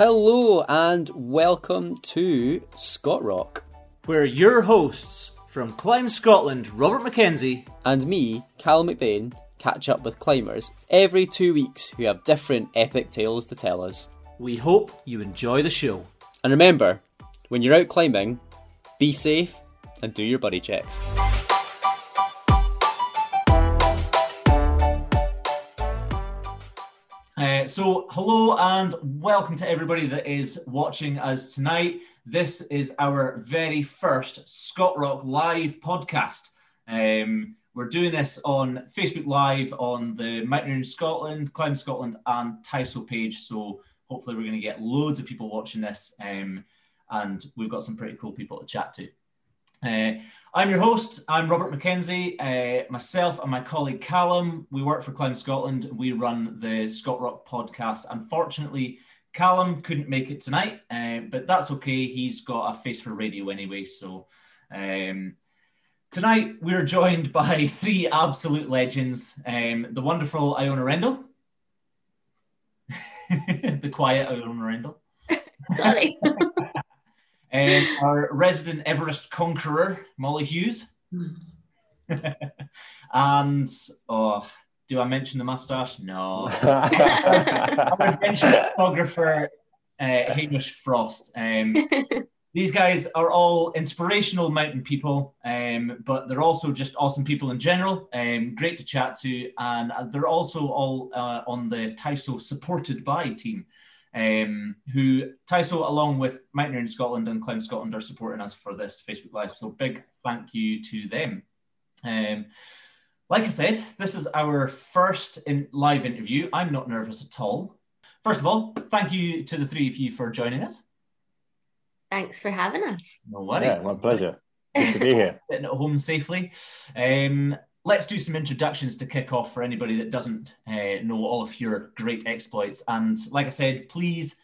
Hello and welcome to Scott Rock. Where your hosts from Climb Scotland, Robert Mackenzie, and me, Cal McBain, catch up with climbers every two weeks who have different epic tales to tell us. We hope you enjoy the show. And remember, when you're out climbing, be safe and do your buddy checks. Uh, so, hello and welcome to everybody that is watching us tonight. This is our very first Scott Rock Live podcast. Um, we're doing this on Facebook Live on the Mountaineering Scotland, Climb Scotland, and Tiso page. So, hopefully, we're going to get loads of people watching this, um, and we've got some pretty cool people to chat to. Uh, I'm your host. I'm Robert Mackenzie. Uh, myself and my colleague Callum, we work for Climb Scotland. We run the Scott Rock podcast. Unfortunately, Callum couldn't make it tonight, uh, but that's okay. He's got a face for radio anyway. So um, tonight we're joined by three absolute legends um, the wonderful Iona Rendell, the quiet Iona Rendell. Sorry. and our resident Everest conqueror, Molly Hughes. and oh, do I mention the mustache? No. our adventure photographer, uh, Hamish Frost. Um, these guys are all inspirational mountain people, um, but they're also just awesome people in general. Um, great to chat to, and they're also all uh, on the Tiso supported by team um, who Tiso, along with Mountaineering Scotland and Climb Scotland, are supporting us for this Facebook Live. So big thank you to them. Um, like I said, this is our first in live interview. I'm not nervous at all. First of all, thank you to the three of you for joining us. Thanks for having us. No worries. Yeah, my pleasure. Good to be here. Getting at home safely. Um, let's do some introductions to kick off for anybody that doesn't uh, know all of your great exploits. And like I said, please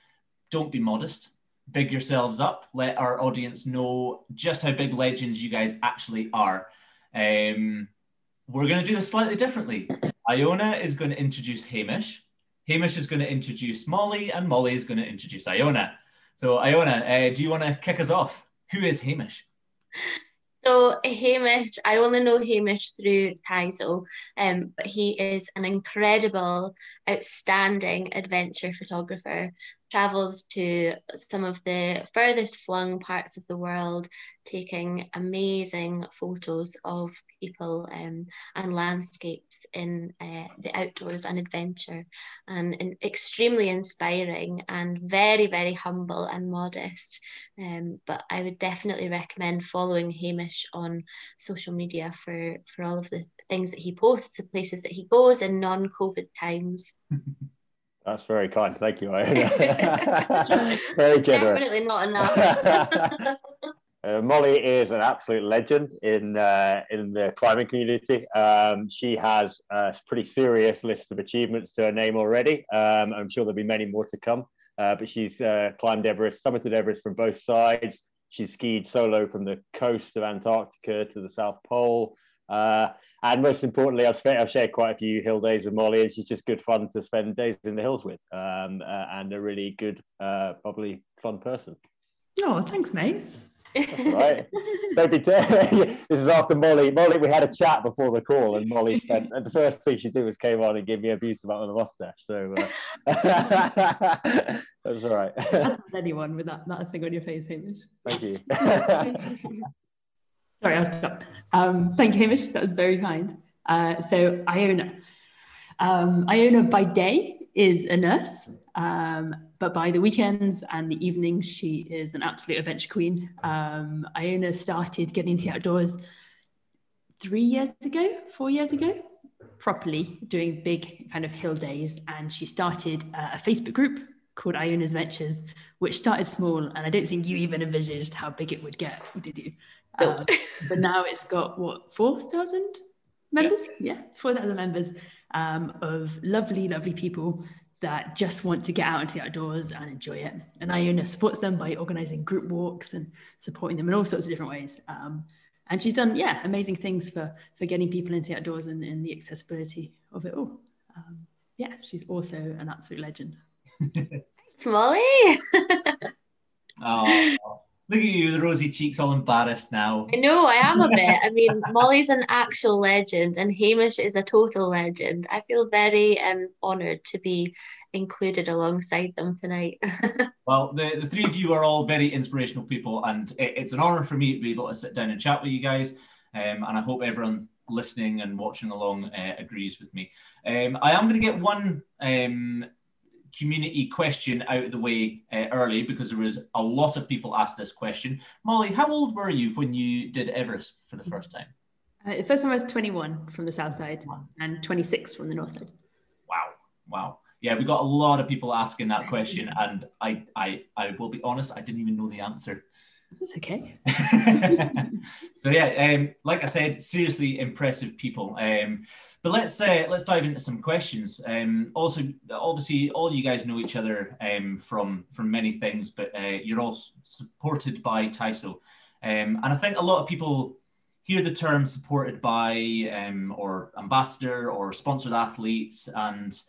don't be modest. Big yourselves up. Let our audience know just how big legends you guys actually are. Um, we're going to do this slightly differently. Iona is going to introduce Hamish. Hamish is going to introduce Molly, and Molly is going to introduce Iona. So, Iona, uh, do you want to kick us off? Who is Hamish? So Hamish, I only know Hamish through Tiso, um, but he is an incredible, outstanding adventure photographer travels to some of the furthest flung parts of the world, taking amazing photos of people um, and landscapes in uh, the outdoors and adventure, and, and, extremely inspiring and very, very humble and modest. Um, but I would definitely recommend following Hamish on social media for, for all of the things that he posts, the places that he goes in non COVID times. That's very kind. Thank you, very generous. Definitely not enough. uh, Molly is an absolute legend in uh, in the climbing community. Um, she has a pretty serious list of achievements to her name already. Um, I'm sure there'll be many more to come. Uh, but she's uh, climbed Everest, summited Everest from both sides. She's skied solo from the coast of Antarctica to the South Pole. And most importantly, I've, spent, I've shared quite a few hill days with Molly, and she's just good fun to spend days in the hills with, um, uh, and a really good, uh, probably fun person. Oh, thanks, mate. That's right. Maybe this is after Molly. Molly, we had a chat before the call, and Molly spent. And the first thing she did was came on and give me abuse about the mustache. So uh, that's all right. That's not anyone with that, that thing on your face, Hamish. Thank you. Sorry, I was stuck. Um, thank you, Hamish. That was very kind. Uh, so Iona. Um, Iona by day is a nurse, um, but by the weekends and the evenings, she is an absolute adventure queen. Um, Iona started getting into the outdoors three years ago, four years ago, properly doing big kind of hill days. And she started uh, a Facebook group called Iona's Ventures, which started small. And I don't think you even envisaged how big it would get, did you? Um, but now it's got what four thousand members? Yeah, yeah four thousand members um, of lovely, lovely people that just want to get out into the outdoors and enjoy it. And Iona supports them by organizing group walks and supporting them in all sorts of different ways. Um, and she's done, yeah, amazing things for for getting people into the outdoors and, and the accessibility of it all. Um, yeah, she's also an absolute legend. It's Molly. oh, look at you, the rosy cheeks, all embarrassed now. I know, I am a bit. I mean, Molly's an actual legend, and Hamish is a total legend. I feel very um, honoured to be included alongside them tonight. well, the, the three of you are all very inspirational people, and it, it's an honour for me to be able to sit down and chat with you guys. Um, and I hope everyone listening and watching along uh, agrees with me. Um, I am going to get one um, community question out of the way uh, early because there was a lot of people asked this question. Molly, how old were you when you did Everest for the first time? Uh, the first time I was 21 from the south side and 26 from the north side. Wow, wow. Yeah, we got a lot of people asking that question, and I, I, I will be honest, I didn't even know the answer. That's okay. so yeah, um, like I said, seriously impressive people. Um, but let's uh, let's dive into some questions. Um, also, obviously, all you guys know each other um, from from many things, but uh, you're all supported by Tiso, um, and I think a lot of people hear the term supported by um, or ambassador or sponsored athletes, and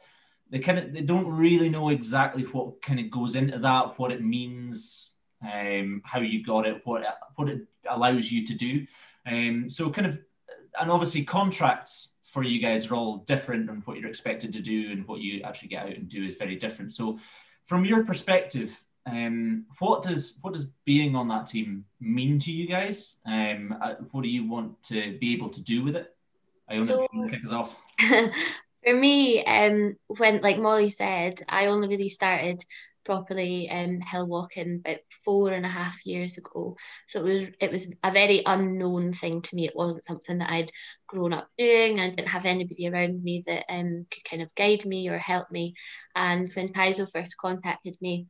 they kind of they don't really know exactly what kind of goes into that, what it means um, how you got it, what what it allows you to do. Um, so kind of, and obviously contracts for you guys are all different, and what you're expected to do and what you actually get out and do is very different. So, from your perspective, um, what does what does being on that team mean to you guys? Um, uh, what do you want to be able to do with it? I so, kick us off. for me, um, when like Molly said, I only really started properly um, hill walking about four and a half years ago. So it was it was a very unknown thing to me. It wasn't something that I'd grown up doing. I didn't have anybody around me that um, could kind of guide me or help me. And when Tiso first contacted me,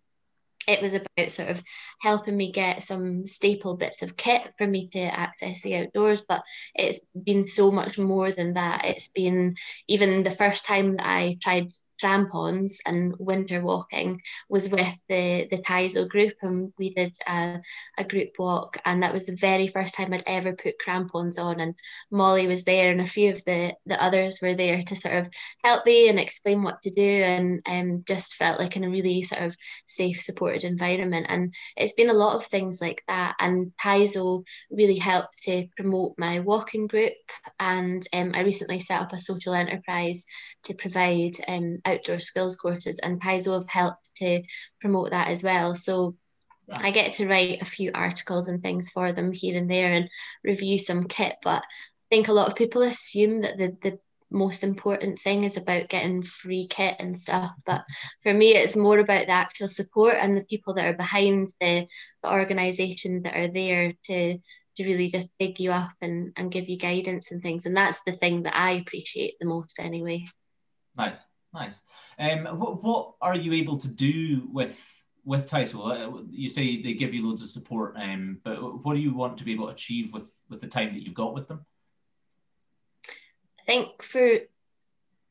it was about sort of helping me get some staple bits of kit for me to access the outdoors. But it's been so much more than that. It's been even the first time that I tried crampons and winter walking was with the the Tiso group and we did a, a group walk and that was the very first time I'd ever put crampons on and Molly was there and a few of the the others were there to sort of help me and explain what to do and um, just felt like in a really sort of safe supported environment. And it's been a lot of things like that and Tiso really helped to promote my walking group and um, I recently set up a social enterprise to provide um, outdoor skills courses, and Tiso have helped to promote that as well. So I get to write a few articles and things for them here and there and review some kit. But I think a lot of people assume that the, the most important thing is about getting free kit and stuff. But for me, it's more about the actual support and the people that are behind the, the organisation that are there to to really just big you up and, and give you guidance and things. And that's the thing that I appreciate the most anyway. Nice. Nice. Um, what, what are you able to do with with Tiso? Uh, you say they give you loads of support, um, but what do you want to be able to achieve with with the time that you've got with them? I think for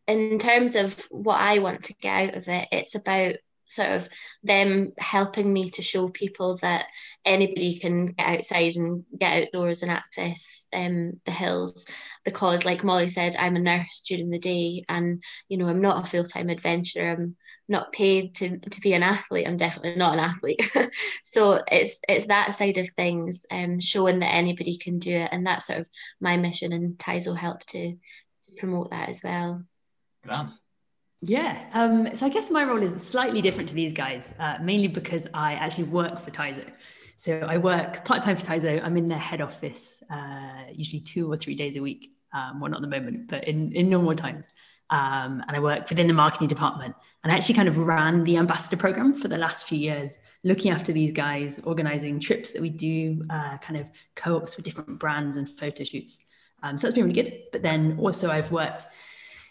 in terms of what I want to get out of it, it's about sort of them helping me to show people that anybody can get outside and get outdoors and access um, the hills. Because like molly said i'm a nurse during the day and you know i'm not a full-time adventurer. I'm not paid to, to be an athlete. I'm definitely not an athlete. So it's it's that side of things um, showing that anybody can do it. And that's sort of my mission and Tiso help to, to promote that as well. Grant. Yeah, um, so I guess my role is slightly different to these guys, uh, mainly because I actually work for Tiso. So I work part time for Tiso. I'm in their head office, uh, usually two or three days a week. Um, well, not at the moment, but in, in normal times. Um, and I work within the marketing department. And I actually kind of ran the ambassador program for the last few years, looking after these guys, organizing trips that we do, uh, kind of co ops with different brands and photo shoots. Um, so that's been really good. But then also, I've worked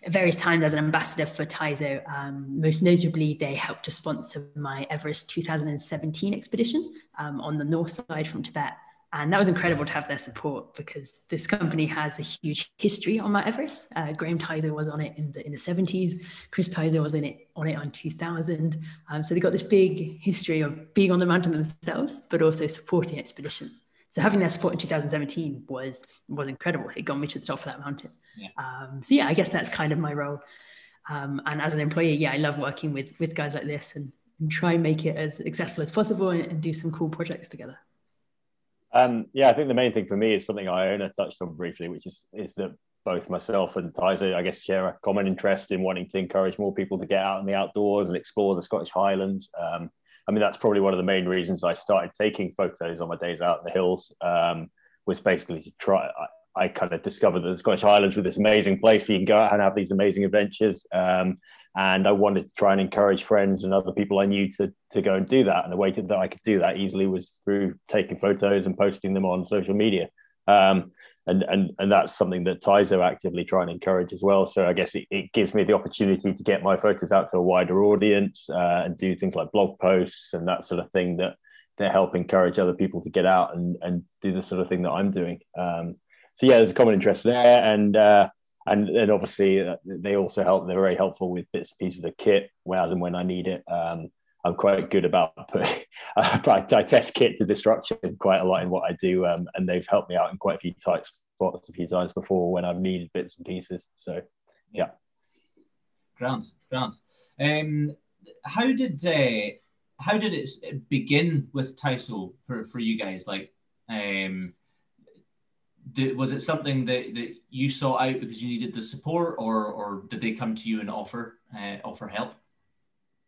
various times as an ambassador for Tiso. Um, most notably, they helped to sponsor my Everest 2017 expedition um, on the north side from Tibet. And that was incredible to have their support because this company has a huge history on Mount Everest. Uh, Graham Tiso was on it in the in the 70s. Chris Tiso was in it on it on 2000. Um, so they got this big history of being on the mountain themselves, but also supporting expeditions. So having their support in 2017 was was incredible. It got me to the top of that mountain. Yeah. Um, so yeah, I guess that's kind of my role. Um, and as an employee, yeah, I love working with with guys like this and and try and make it as accessible as possible and, and do some cool projects together. Um, yeah, I think the main thing for me is something Iona touched on briefly, which is is that both myself and Tiso, I guess, share a common interest in wanting to encourage more people to get out in the outdoors and explore the Scottish Highlands. Um, I mean, that's probably one of the main reasons I started taking photos on my days out in the hills. Um, was basically to try. I, I, kind of discovered that the Scottish Highlands were this amazing place where you can go out and have these amazing adventures. Um, and I wanted to try and encourage friends and other people I knew to to go and do that. And the way that I could do that easily was through taking photos and posting them on social media. Um, and and and that's something that Tiso actively try and encourage as well. So I guess it, it gives me the opportunity to get my photos out to a wider audience uh, and do things like blog posts and that sort of thing that that help encourage other people to get out and and do the sort of thing that I'm doing. Um, so yeah, there's a common interest there, and uh, and and obviously uh, they also help. They're very helpful with bits and pieces of kit as and when I need it. Um, I'm quite good about putting, I, I test kit to destruction quite a lot in what I do, um, and they've helped me out in quite a few tight spots a few times before when I've needed bits and pieces. So, yeah. Grant, Grant. Um, how did uh, how did it begin with Tiso for, for you guys? Like, um, did, was it something that, that you saw out because you needed the support, or or did they come to you and offer uh, offer help?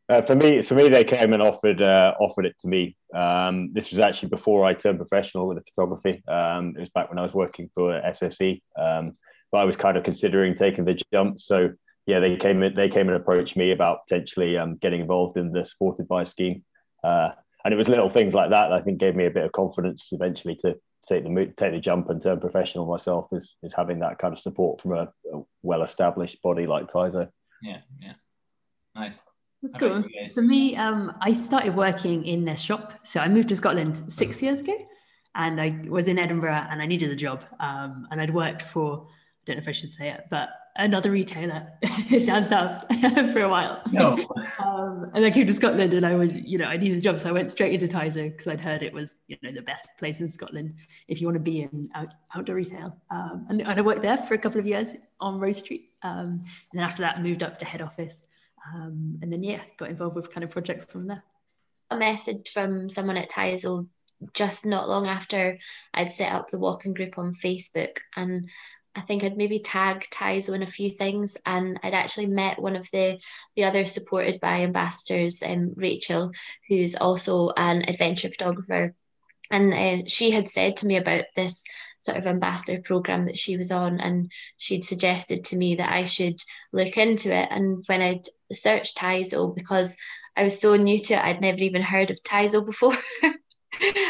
Uh, for me, for me, they came and offered uh, offered it to me. Um, this was actually before I turned professional with the photography. Um, it was back when I was working for SSE, um, but I was kind of considering taking the jump. So yeah, they came they came and approached me about potentially um, getting involved in the supported by scheme, uh, and it was little things like that, that I think gave me a bit of confidence eventually to take the take the jump and turn professional myself. Is is having that kind of support from a, a well established body like Tiso. Yeah, yeah, nice. That's cool. For me, um, I started working in their shop. So I moved to Scotland six years ago and I was in Edinburgh and I needed a job. Um, and I'd worked for, I don't know if I should say it, but another retailer down south for a while. No. um, and I came to Scotland and I was, you know, I needed a job. So I went straight into Tiso because I'd heard it was, you know, the best place in Scotland if you want to be in out, outdoor retail. Um, and, and, I worked there for a couple of years on Rose Street. Um, and then after that, I moved up to head office um, and then yeah, got involved with kind of projects from there. A message from someone at Tiso just not long after I'd set up the walking group on Facebook, and I think I'd maybe tagged Tiso in a few things, and I'd actually met one of the the other supported by ambassadors, um, Rachel, who's also an adventure photographer, and uh, she had said to me about this sort of ambassador program that she was on and she'd suggested to me that I should look into it. And when I'd searched Tiso because I was so new to it I'd never even heard of Tiso before.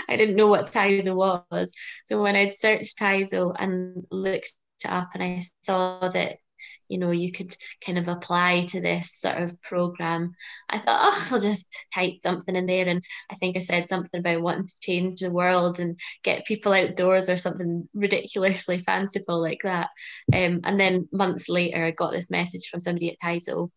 I didn't know what Tiso was. So when I'd searched Tiso and looked up and I saw that you know you could kind of apply to this sort of program. I thought oh i'll just type something in there and i think i said something about wanting to change the world and get people outdoors or something ridiculously fanciful like that. Um, and then months later i got this message from somebody at Tiso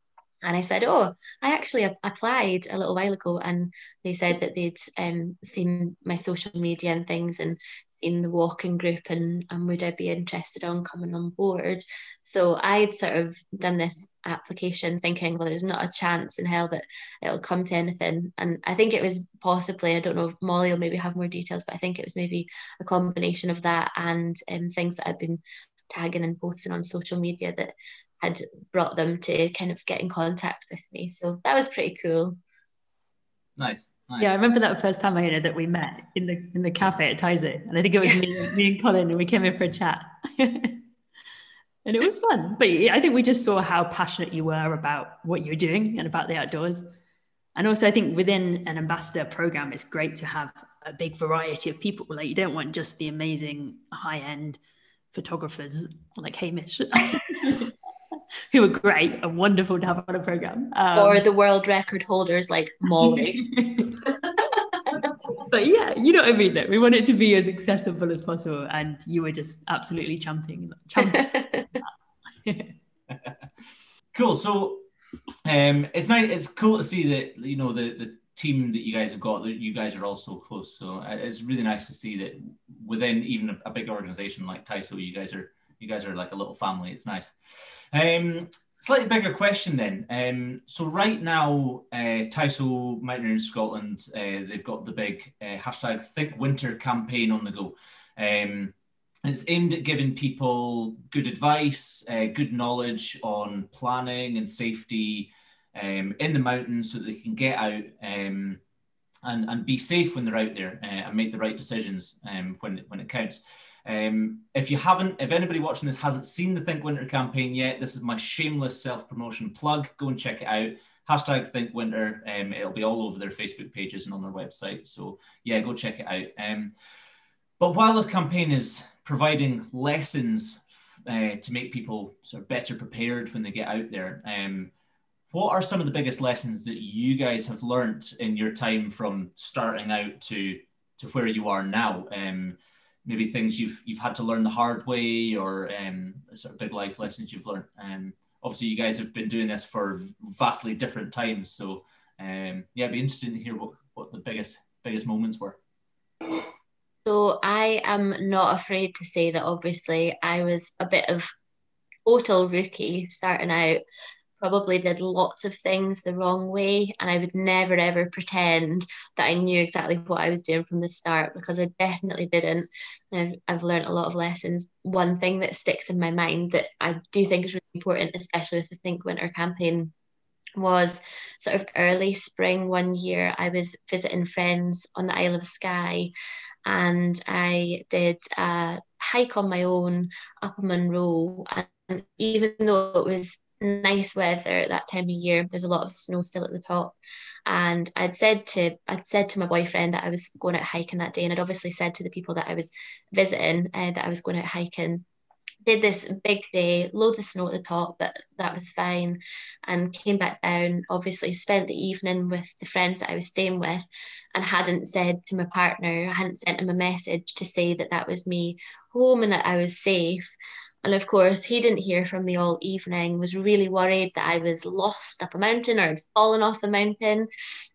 and I said, "Oh, I actually applied a little while ago," and they said that they'd um, seen my social media and things, and seen the walking group, and and would I be interested on coming on board? So I'd sort of done this application, thinking, well, there's not a chance in hell that it'll come to anything. And I think it was possibly, I don't know, Molly will maybe have more details, but I think it was maybe a combination of that and um, things that I've been tagging and posting on social media that had brought them to kind of get in contact with me. So that was pretty cool. Nice. Nice. Yeah, I remember that first time I know that we met in the in the cafe at Tiso, and I think it was me, me and Colin, and we came in for a chat, and it was fun. But I think we just saw how passionate you were about what you're doing and about the outdoors, and also I think within an ambassador program, it's great to have a big variety of people. Like you don't want just the amazing high end photographers like Hamish. who were great and wonderful to have on a program. Um, or the world record holders like Molly. but yeah, you know what I mean. Though. We want it to be as accessible as possible, and you were just absolutely chumping, chumping. cool. So um, it's nice. It's cool to see that you know the the team that you guys have got. That you guys are all so close. So uh, it's really nice to see that within even a, a big organization like Tiso, you guys are you guys are like a little family. It's nice. Um, slightly bigger question then. Um, so right now, uh, Tiso Mountaineering Scotland, uh, they've got the big uh, hashtag Think Winter campaign on the go. Um, it's aimed at giving people good advice, uh, good knowledge on planning and safety um, in the mountains so that they can get out um, and, and be safe when they're out there uh, and make the right decisions um, when, when it counts. Um, if you haven't, if anybody watching this hasn't seen the Think Winter campaign yet, this is my shameless self promotion plug. Go and check it out. Hashtag Think Winter. Um, it'll be all over their Facebook pages and on their website. So yeah, go check it out. Um, but while this campaign is providing lessons uh, to make people sort of better prepared when they get out there, um, what are some of the biggest lessons that you guys have learned in your time from starting out to to where you are now? Um, maybe things you've you've had to learn the hard way or um, sort of big life lessons you've learned. Um, obviously, you guys have been doing this for vastly different times, so um, yeah, it'd be interesting to hear what, what the biggest biggest moments were. So I am not afraid to say that. Obviously, I was a bit of total rookie starting out probably did lots of things the wrong way and I would never ever pretend that I knew exactly what I was doing from the start because I definitely didn't. I've, I've learned a lot of lessons. One thing that sticks in my mind that I do think is really important, especially with the Think Winter campaign, was sort of early spring one year. I was visiting friends on the Isle of Skye and I did a hike on my own up a Munro. And even though it was nice weather at that time of year. There's a lot of snow still at the top. And I'd said to I'd said to my boyfriend that I was going out hiking that day, and I'd obviously said to the people that I was visiting uh, that I was going out hiking. Did this big day, load the snow at the top, but that was fine. And came back down, obviously spent the evening with the friends that I was staying with and hadn't said to my partner, I hadn't sent him a message to say that that was me home and that I was safe. And of course, he didn't hear from me all evening, was really worried that I was lost up a mountain or had fallen off the mountain.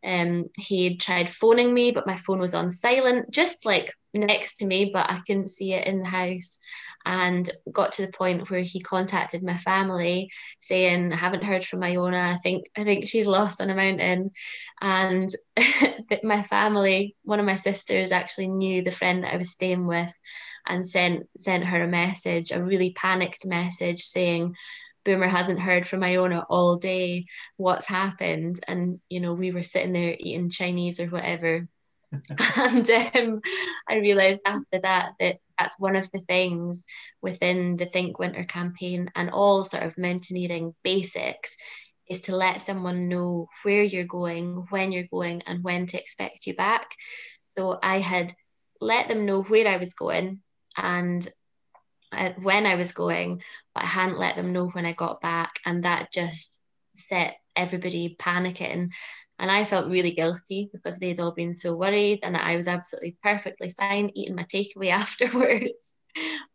Um, he tried phoning me, but my phone was on silent, just like next to me, but I couldn't see it in the house. And got to the point where he contacted my family saying, I haven't heard from Iona. I think I think she's lost on a mountain. And my family, one of my sisters actually knew the friend that I was staying with and sent sent her a message, a really panicked message saying, Boomer hasn't heard from Iona all day. What's happened? And you know, we were sitting there eating Chinese or whatever. and um, I realized after that that that's one of the things within the Think Winter campaign and all sort of mountaineering basics is to let someone know where you're going, when you're going, and when to expect you back. So I had let them know where I was going, and uh, when I was going, but I hadn't let them know when I got back, and that just set everybody panicking. And I felt really guilty because they'd all been so worried, and that I was absolutely perfectly fine eating my takeaway afterwards.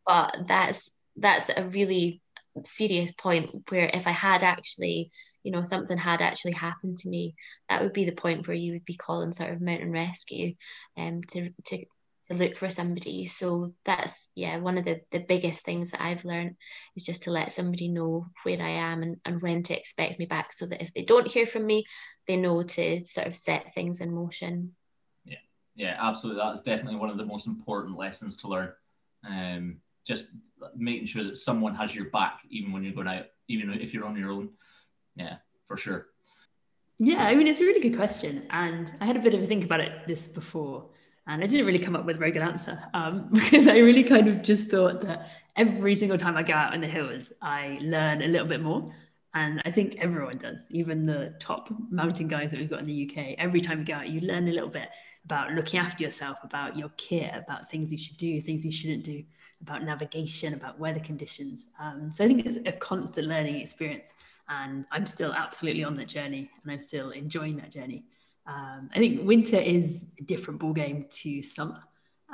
but that's that's a really serious point where if I had actually, you know, something had actually happened to me, that would be the point where you would be calling sort of mountain rescue um, to, to to look for somebody. So that's yeah, one of the, the biggest things that I've learned is just to let somebody know where I am and, and when to expect me back so that if they don't hear from me, they know to sort of set things in motion. Yeah, yeah, absolutely. That's definitely one of the most important lessons to learn. Um, just making sure that someone has your back even when you're going out, even if you're on your own. Yeah, for sure. Yeah, I mean, it's a really good question. And I had a bit of a think about it this before. And I didn't really come up with a very good answer um, because I really kind of just thought that every single time I go out in the hills, I learn a little bit more. And I think everyone does, even the top mountain guys that we've got in the UK. Every time you go out, you learn a little bit about looking after yourself, about your kit, about things you should do, things you shouldn't do, about navigation, about weather conditions. Um, so I think it's a constant learning experience. And I'm still absolutely on that journey and I'm still enjoying that journey. Um, I think winter is a different ballgame to summer,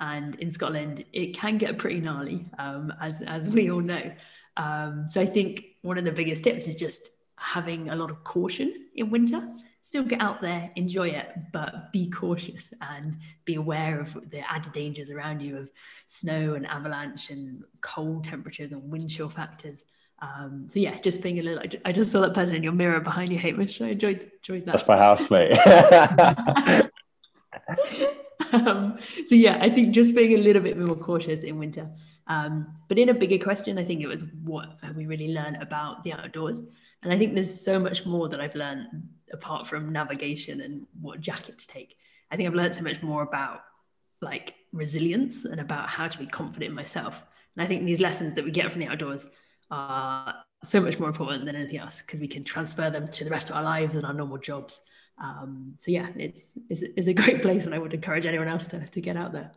and in Scotland it can get pretty gnarly, um, as as we all know. Um, so I think one of the biggest tips is just having a lot of caution in winter. Still get out there, enjoy it, but be cautious and be aware of the added dangers around you of snow and avalanche and cold temperatures and wind chill factors. Um, so yeah, just being a little. I just saw that person in your mirror behind you, Hamish. I enjoyed enjoyed that. That's my housemate. um, so yeah, I think just being a little bit more cautious in winter. Um, but in a bigger question, I think it was what have we really learned about the outdoors? And I think there's so much more that I've learned apart from navigation and what jacket to take. I think I've learned so much more about like resilience and about how to be confident in myself. And I think these lessons that we get from the outdoors are so much more important than anything else because we can transfer them to the rest of our lives and our normal jobs. Um, so yeah, it's, it's, it's a great place, and I would encourage anyone else to, to get out there.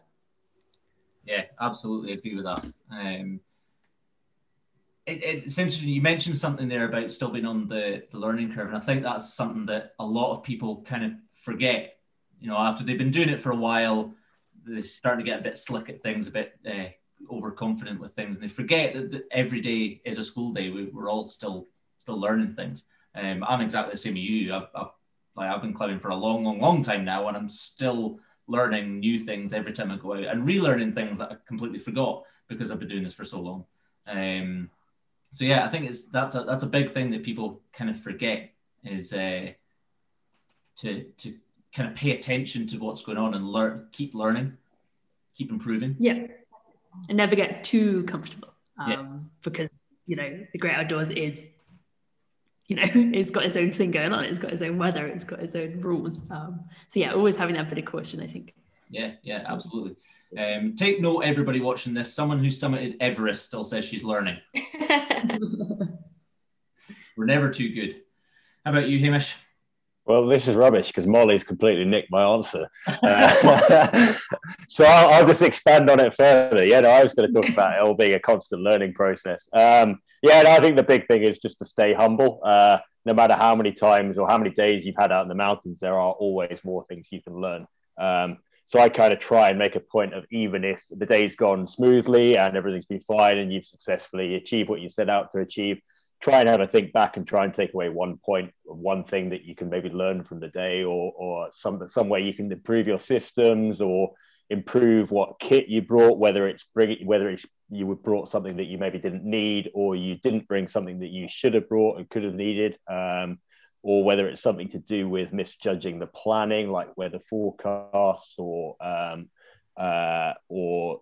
Yeah, absolutely agree with that. Um, it, it's interesting. You mentioned something there about still being on the, the learning curve, and I think that's something that a lot of people kind of forget. You know, after they've been doing it for a while, they're starting to get a bit slick at things, a bit uh, overconfident with things, and they forget that, that every day is a school day. We, are all still still learning things. Um, I'm exactly the same as you. I've, I've, I've been climbing for a long, long, long time now, and I'm still learning new things every time I go out and relearning things that I completely forgot because I've been doing this for so long. Um, so yeah, I think it's that's a that's a big thing that people kind of forget is uh, to to kind of pay attention to what's going on and learn, keep learning, keep improving. Yeah and never get too comfortable um, yeah. because you know the great outdoors is you know it's got its own thing going on. It's got its own weather. It's got its own rules. Um, so yeah always having that bit of caution i think. Yeah yeah absolutely. Um, take note everybody watching this. Someone who summited everest still says she's learning. We're never too good. How about you hamish well, this is rubbish because Molly's completely nicked my answer. Uh, so I'll, I'll, just expand on it further. Yeah, no, I was going to talk about it all being a constant learning process. Um, yeah, no, I think the big thing is just to stay humble. Uh, no matter how many times or how many days you've had out in the mountains, there are always more things you can learn. Um, so I kind of try and make a point of even if the day's gone smoothly and everything's been fine and you've successfully achieved what you set out to achieve, try and have a think back and try and take away one point, one thing that you can maybe learn from the day, or or some some way you can improve your systems or improve what kit you brought, whether it's bring whether it's you brought something that you maybe didn't need, or you didn't bring something that you should have brought and could have needed. Um, or whether it's something to do with misjudging the planning, like weather forecasts, or um, uh, or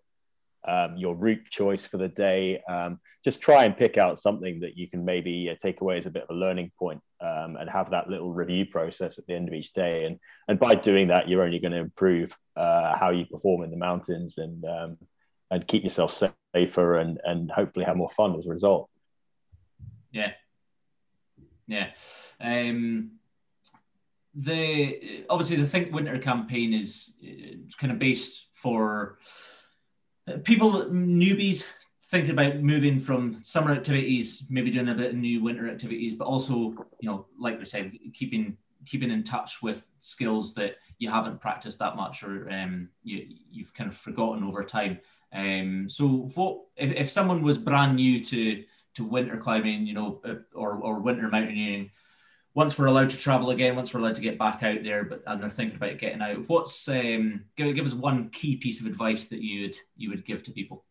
um, your route choice for the day. Um, just try and pick out something that you can maybe uh, take away as a bit of a learning point, um, and have that little review process at the end of each day. And and by doing that, you're only going to improve uh, how you perform in the mountains and um, and keep yourself safer and and hopefully have more fun as a result. Yeah, yeah. Um, the obviously the Think Winter campaign is uh, kind of based for people, newbies, thinking about moving from summer activities, maybe doing a bit of new winter activities, but also, you know, like we said, keeping keeping in touch with skills that you haven't practiced that much or um, you, you've kind of forgotten over time. Um, so, what if, if someone was brand new to to winter climbing, you know, uh, or or winter mountaineering? Once we're allowed to travel again, once we're allowed to get back out there, but and they're thinking about getting out, what's um, give, give us one key piece of advice that you would you would give to people?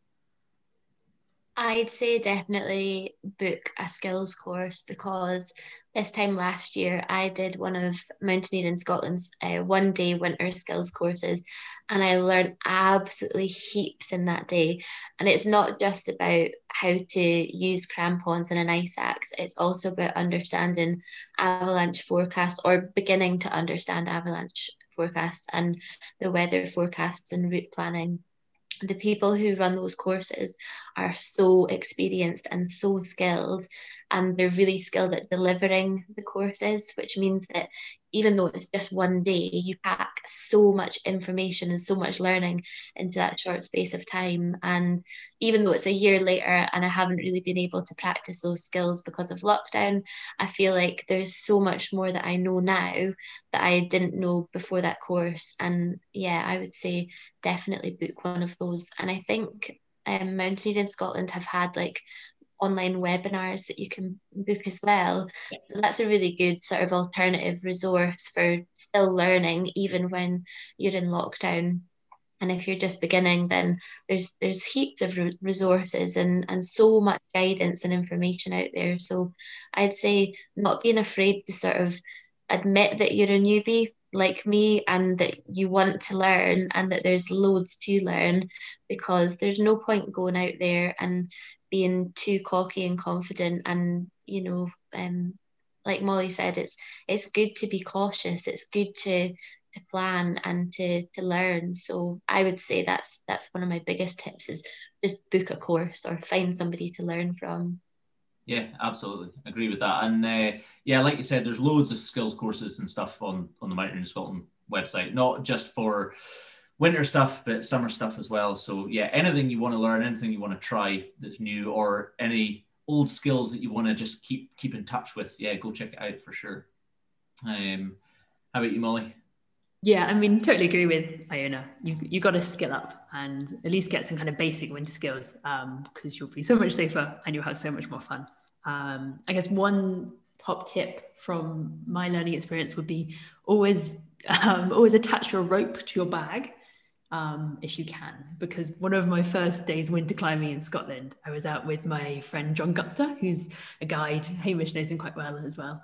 I'd say definitely book a skills course because this time last year I did one of Mountaineering Scotland's uh, one day winter skills courses and I learned absolutely heaps in that day. And it's not just about how to use crampons and an ice axe, it's also about understanding avalanche forecast or beginning to understand avalanche forecasts and the weather forecasts and route planning the people who run those courses are so experienced and so skilled and they're really skilled at delivering the courses which means that even though it's just one day you pack so much information and so much learning into that short space of time. And even though it's a year later and i haven't really been able to practice those skills because of lockdown i feel like there's so much more that i know now that i didn't know before that course. And yeah i would say definitely book one of those. And i think um, Mountaineering Scotland have had like online webinars that you can book as well. So that's a really good sort of alternative resource for still learning, even when you're in lockdown. and if you're just beginning then there's there's heaps of re- resources and and so much guidance and information out there so i'd say not being afraid to sort of admit that you're a newbie like me and that you want to learn and that there's loads to learn because there's no point going out there and being too cocky and confident and you know um like Molly said it's it's good to be cautious it's good to to plan and to to learn so I would say that's that's one of my biggest tips is just book a course or find somebody to learn from yeah, absolutely. Agree with that. And uh, yeah, like you said, there's loads of skills courses and stuff on, on the Mountaineering Scotland website, not just for winter stuff, but summer stuff as well. So yeah, anything you want to learn, anything you want to try that's new, or any old skills that you want to just keep keep in touch with, yeah, go check it out for sure. Um, how about you, Molly? Yeah, I mean, totally agree with Iona. You you got to skill up and at least get some kind of basic winter skills because um, you'll be so much safer and you'll have so much more fun. Um, I guess one top tip from my learning experience would be always um, always attach your rope to your bag um, if you can, because one of my first days winter climbing in Scotland, I was out with my friend John Gupta, who's a guide. Hamish knows him quite well as well,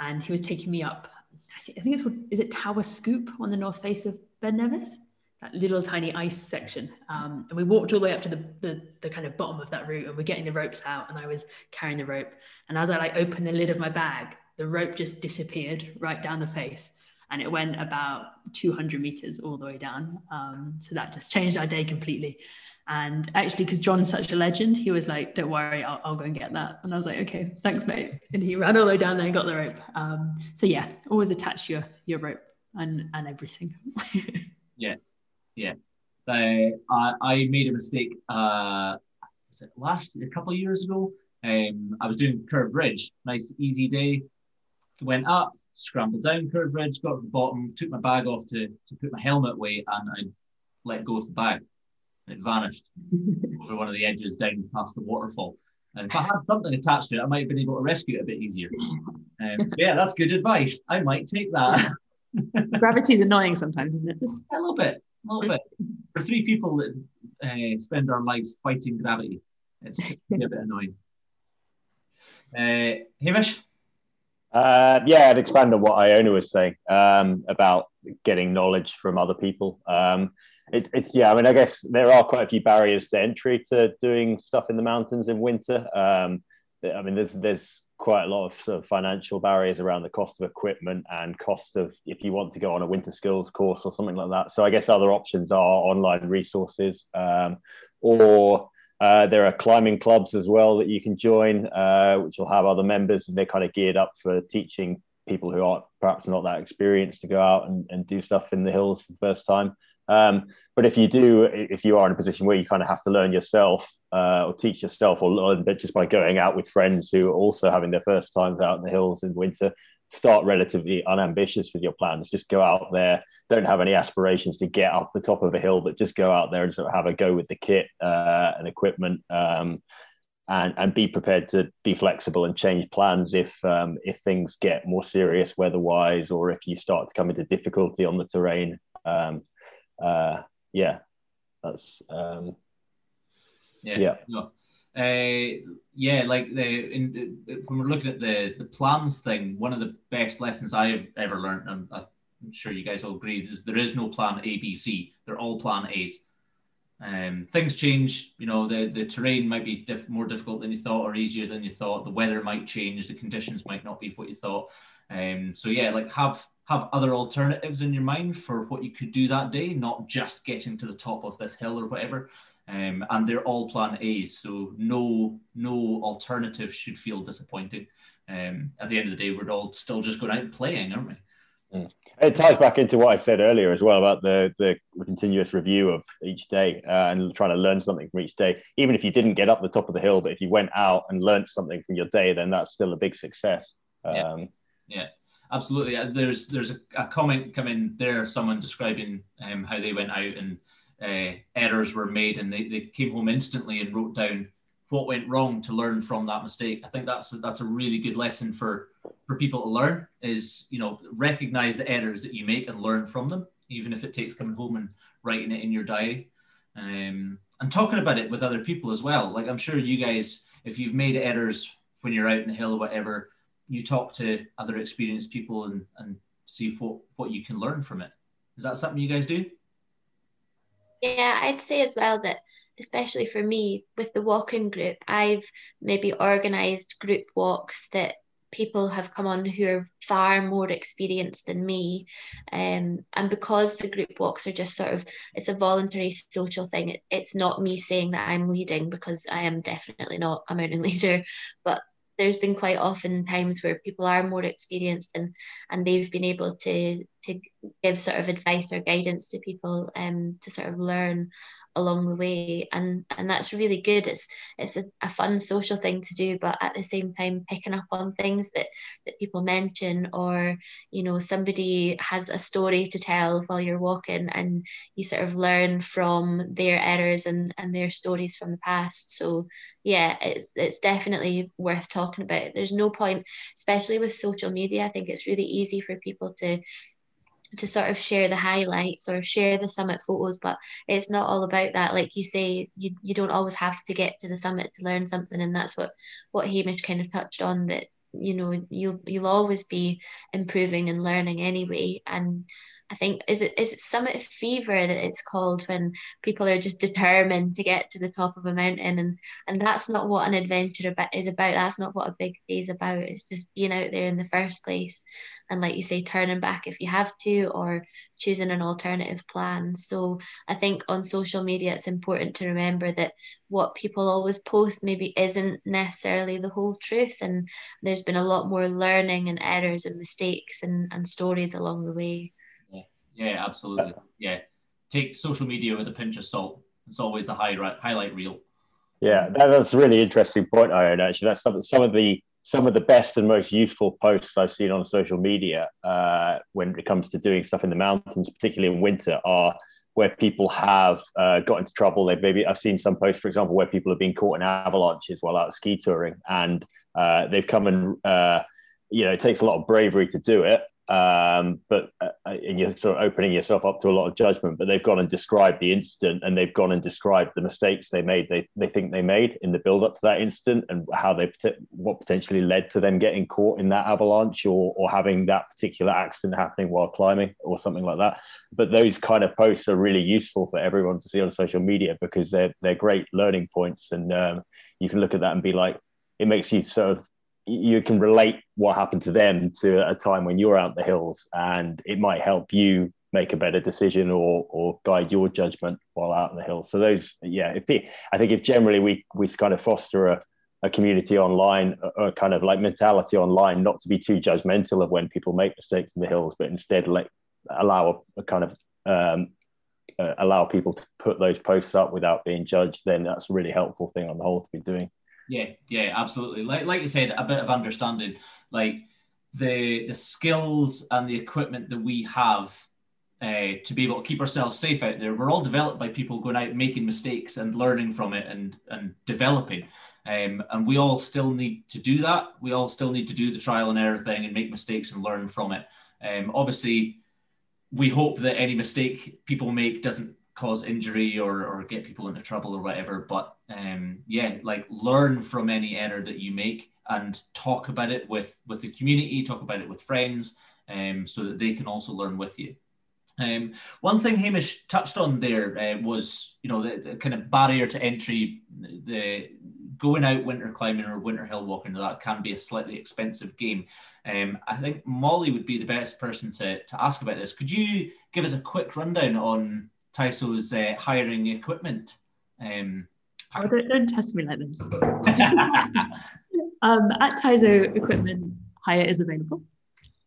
and he was taking me up I think, I think it's called, is it Tower Scoop on the north face of Ben Nevis? That little tiny ice section. Um, and we walked all the way up to the, the, the kind of bottom of that route and we're getting the ropes out and I was carrying the rope. And as I like opened the lid of my bag, the rope just disappeared right down the face and it went about 200 meters all the way down. Um, so that just changed our day completely. And actually, because John's such a legend, he was like, "Don't worry, I'll, I'll, go and get that." And I was like, "Okay, thanks, mate." And he ran all the way down there and got the rope. Um, so yeah, always attach your your rope and and everything. yeah, yeah. I I made a mistake. Uh, was it last a couple of years ago? Um, I was doing Curved Ridge, nice easy day. Went up, scrambled down Curved Ridge, got to the bottom, took my bag off to to put my helmet away, and I let go of the bag it vanished over one of the edges down past the waterfall. And if I had something attached to it, I might have been able to rescue it a bit easier. Um, so yeah, that's good advice. I might take that. Gravity is annoying sometimes, isn't it? A little bit, a little bit. For three people that uh, spend our lives fighting gravity, it's a bit annoying. Uh, Hamish? Uh, yeah, I'd expand on what Iona was saying um, about getting knowledge from other people. Um, it, it's yeah. I mean, I guess there are quite a few barriers to entry to doing stuff in the mountains in winter. Um, I mean, there's there's quite a lot of sort of financial barriers around the cost of equipment and cost of if you want to go on a winter skills course or something like that. So I guess other options are online resources, um, or uh, there are climbing clubs as well that you can join, uh, which will have other members, and they're kind of geared up for teaching people who aren't perhaps not that experienced to go out and, and do stuff in the hills for the first time. Um, but if you do, if you are in a position where you kind of have to learn yourself uh, or teach yourself or learn just by going out with friends who are also having their first times out in the hills in winter, start relatively unambitious with your plans. Just go out there. Don't have any aspirations to get up the top of a hill, but just go out there and sort of have a go with the kit uh, and equipment. Um, and, and be prepared to be flexible and change plans if um, if things get more serious weather-wise or if you start to come into difficulty on the terrain. Um, uh, yeah, that's um, yeah, yeah. No. Uh, yeah, like the in, when we're looking at the the plans thing, one of the best lessons I've ever learned, and I'm sure you guys all agree, is there is no plan A, B, C. They're all plan A's. Um, things change. You know, the the terrain might be diff- more difficult than you thought, or easier than you thought. The weather might change. The conditions might not be what you thought. Um, so yeah, like have have other alternatives in your mind for what you could do that day, not just getting to the top of this hill or whatever. Um, and they're all plan A's, so no no alternative should feel disappointing. Um, at the end of the day, we're all still just going out playing, aren't we? Mm. It ties back into what I said earlier as well about the the continuous review of each day uh, and trying to learn something from each day. Even if you didn't get up the top of the hill, but if you went out and learned something from your day, then that's still a big success. Um, yeah. yeah absolutely. Uh, there's there's a, a comment coming there, someone describing um, how they went out and uh, errors were made, and they, they came home instantly and wrote down what went wrong to learn from that mistake. I think that's that's a really good lesson for for people to learn. Is you know recognize the errors that you make and learn from them. even if it takes coming home and writing it in your diary. Um, and talking about it with other people as well. Like I'm sure you guys, if you've made errors when you're out in the hill or whatever, you talk to other experienced people and, and see what, what you can learn from it. Is that something you guys do? Yeah, I'd say as well that especially for me with the walking group, I've maybe organized group walks that people have come on who are far more experienced than me. Um, and because the group walks are just sort of it's a voluntary social thing it, it's not me saying that i'm leading because i am definitely not a mountain leader. But there's been quite often times where people are more experienced and and they've been able to to give sort of advice or guidance to people um to sort of learn along the way. And and that's really good. It's it's a, a, fun social thing to do but at the same time picking up on things that that people mention or you know somebody has a story to tell while you're walking and you sort of learn from their errors and and their stories from the past. So yeah it's, it's definitely worth talking about. There's no point especially with social media i think it's really easy for people to to sort of share the highlights or share the summit photos but it's not all about that. Like you say you, you don't always have to get to the summit to learn something and that's what what hamish kind of touched on that you know you'll you'll always be improving and learning anyway. And I think is it is it summit fever that it's called when people are just determined to get to the top of a mountain and and that's not what an adventure about is about. That's not what a big day is about. It's just being out there in the first place and like you say turning back if you have to or choosing an alternative plan. So I think on social media it's important to remember that what people always post maybe isn't necessarily the whole truth and there's been a lot more learning and errors and mistakes and, and stories along the way yeah, absolutely. Yeah, take social media with a pinch of salt. It's always the high, highlight reel. Yeah, that, that's a really interesting point, Iona. Actually, that's some, some of the some of the best and most useful posts I've seen on social media uh, when it comes to doing stuff in the mountains, particularly in winter, are where people have uh, got into trouble. They maybe I've seen some posts, for example, where people have been caught in avalanches while out ski touring, and uh, they've come and uh, you know it takes a lot of bravery to do it, um, but uh, and you're sort of opening yourself up to a lot of judgment. But they've gone and described the incident, and they've gone and described the mistakes they made. They they think they made in the build up to that incident, and how they what potentially led to them getting caught in that avalanche or or having that particular accident happening while climbing or something like that. But those kind of posts are really useful for everyone to see on social media because they're they're great learning points, and um, you can look at that and be like, it makes you sort of you can relate what happened to them to a time when you're out in the hills and it might help you make a better decision or or guide your judgment while out in the hills. So those yeah if it, i think if generally we we kind of foster a, a community online a, a, kind of like mentality online not to be too judgmental of when people make mistakes in the hills but instead like allow a, a kind of um, uh, allow people to put those posts up without being judged then that's a really helpful thing on the whole to be doing yeah, yeah, absolutely. Like like you said, a bit of understanding, like the the skills and the equipment that we have uh, to be able to keep ourselves safe out there. We're all developed by people going out making mistakes and learning from it and and developing. Um, and we all still need to do that. We all still need to do the trial and error thing and make mistakes and learn from it. Um, obviously, we hope that any mistake people make doesn't cause injury or, or get people into trouble or whatever. But um, yeah, like learn from any error that you make and talk about it with with the community, talk about it with friends, um, so that they can also learn with you. Um, one thing Hamish touched on there uh, was, you know, the, the, kind of barrier to entry. The going out winter climbing or winter hill walking that can be a slightly expensive game. Um, I think Molly would be the best person to, to ask about this. Could you give us a quick rundown on Tiso's uh, hiring equipment. Um, oh, don't, don't test me like this. um, at Tiso, equipment hire is available.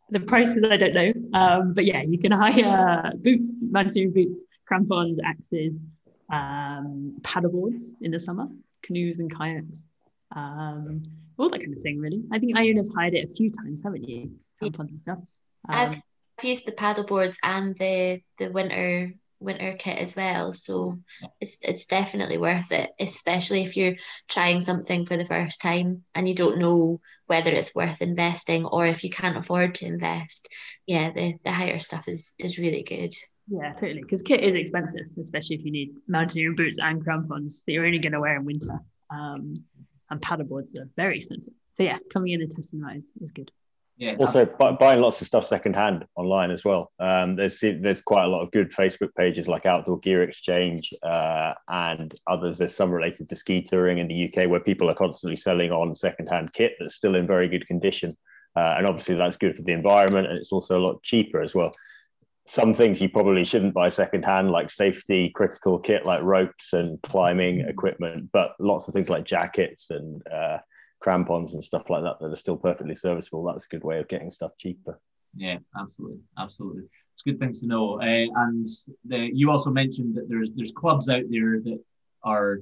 The prices I don't know, um, but yeah, you can hire boots, mountaineering boots, crampons, axes, um, paddleboards in the summer, canoes and kayaks, um, all that kind of thing. Really, I think Iona's hired it a few times, haven't you? Crampons and stuff. I've um, used the paddleboards and the the winter winter kit as well. So it's it's definitely worth it, especially if you're trying something for the first time and you don't know whether it's worth investing or if you can't afford to invest. Yeah, the, the hire stuff is is really good. Yeah, totally. Because kit is expensive, especially if you need mountaineering boots and crampons that you're only going to wear in winter. Um, and paddleboards are very expensive. So yeah, coming in and testing that is, is good. Yeah. Also, buying lots of stuff secondhand online as well. Um, there's there's quite a lot of good Facebook pages like Outdoor Gear Exchange uh, and others. There's some related to ski touring in the UK where people are constantly selling on secondhand kit that's still in very good condition. Uh, and obviously, that's good for the environment, and it's also a lot cheaper as well. Some things you probably shouldn't buy secondhand, like safety critical kit, like ropes and climbing equipment, but lots of things like jackets and uh, crampons and stuff like that that are still perfectly serviceable. That's a good way of getting stuff cheaper. Yeah, absolutely, absolutely. It's good things to know. Uh, and the, you also mentioned that there's there's clubs out there that are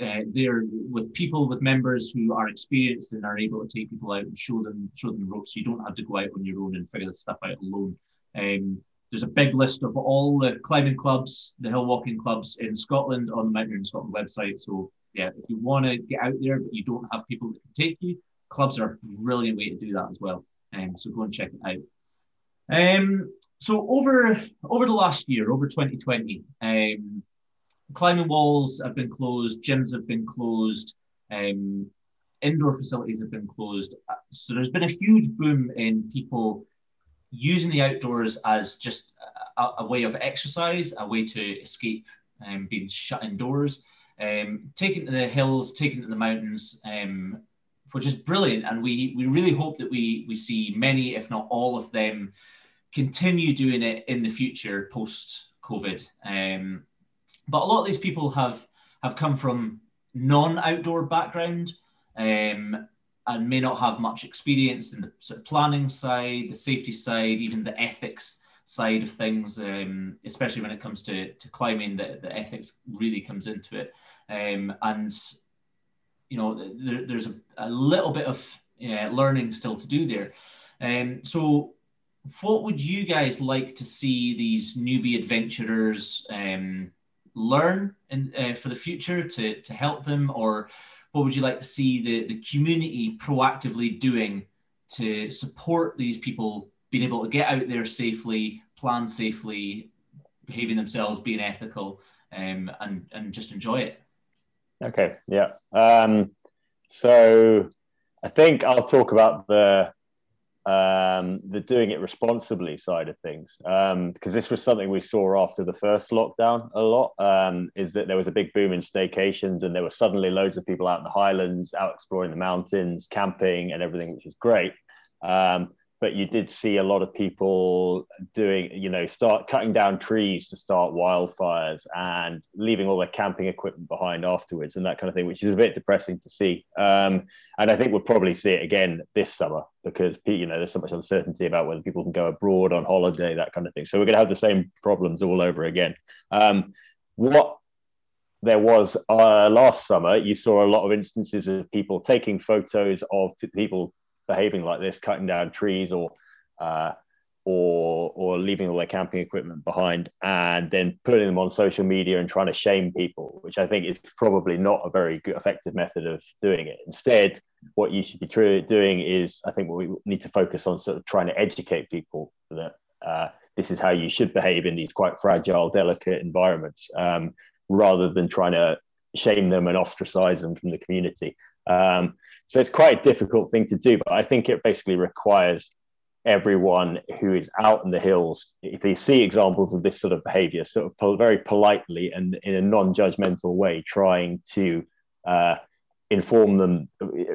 uh, there with people with members who are experienced and are able to take people out and show them show them the ropes. You don't have to go out on your own and figure this stuff out alone. Um, there's a big list of all the climbing clubs, the hill walking clubs in Scotland on the Mountaineering Scotland website. So yeah, if you want to get out there but you don't have people that can take you, clubs are a brilliant way to do that as well. Um, so go and check it out. Um, so over over the last year, over 2020, um, climbing walls have been closed, gyms have been closed, um, indoor facilities have been closed. So there's been a huge boom in people using the outdoors as just a, a way of exercise, a way to escape um, being shut indoors um, taken to the hills, taken to the mountains, um, which is brilliant. And we we really hope that we we see many, if not all of them, continue doing it in the future post COVID. Um, but a lot of these people have have come from non-outdoor background um, and may not have much experience in the sort of planning side, the safety side, even the ethics side of things, um, especially when it comes to, to climbing, the, the ethics really comes into it. Um, and, you know, there, there's a, a, little bit of yeah, learning still to do there. Um, so, what would you guys like to see these newbie adventurers um, learn in, uh, for the future to, to help them? Or what would you like to see the, the community proactively doing to support these people being able to get out there safely, plan safely, behaving themselves, being ethical, um, and and just enjoy it. Okay, yeah. Um, so I think I'll talk about the um, the doing it responsibly side of things because um, this was something we saw after the first lockdown a lot. Um, is that there was a big boom in staycations and there were suddenly loads of people out in the Highlands, out exploring the mountains, camping, and everything, which was great. Um, but you did see a lot of people doing, you know, start cutting down trees to start wildfires and leaving all their camping equipment behind afterwards and that kind of thing, which is a bit depressing to see. Um, and I think we'll probably see it again this summer because, you know, there's so much uncertainty about whether people can go abroad on holiday, that kind of thing. So we're going to have the same problems all over again. Um, what there was uh, last summer, you saw a lot of instances of people taking photos of people behaving like this, cutting down trees or uh, or or leaving all their camping equipment behind and then putting them on social media and trying to shame people, which I think is probably not a very good, effective method of doing it. Instead, what you should be doing is, I think, what we need to focus on sort of trying to educate people that uh, this is how you should behave in these quite fragile, delicate environments, um, rather than trying to shame them and ostracize them from the community. Um, so it's quite a difficult thing to do, but I think it basically requires everyone who is out in the hills, if they see examples of this sort of behavior, sort of po- very politely and in a non judgmental way, trying to uh, inform them,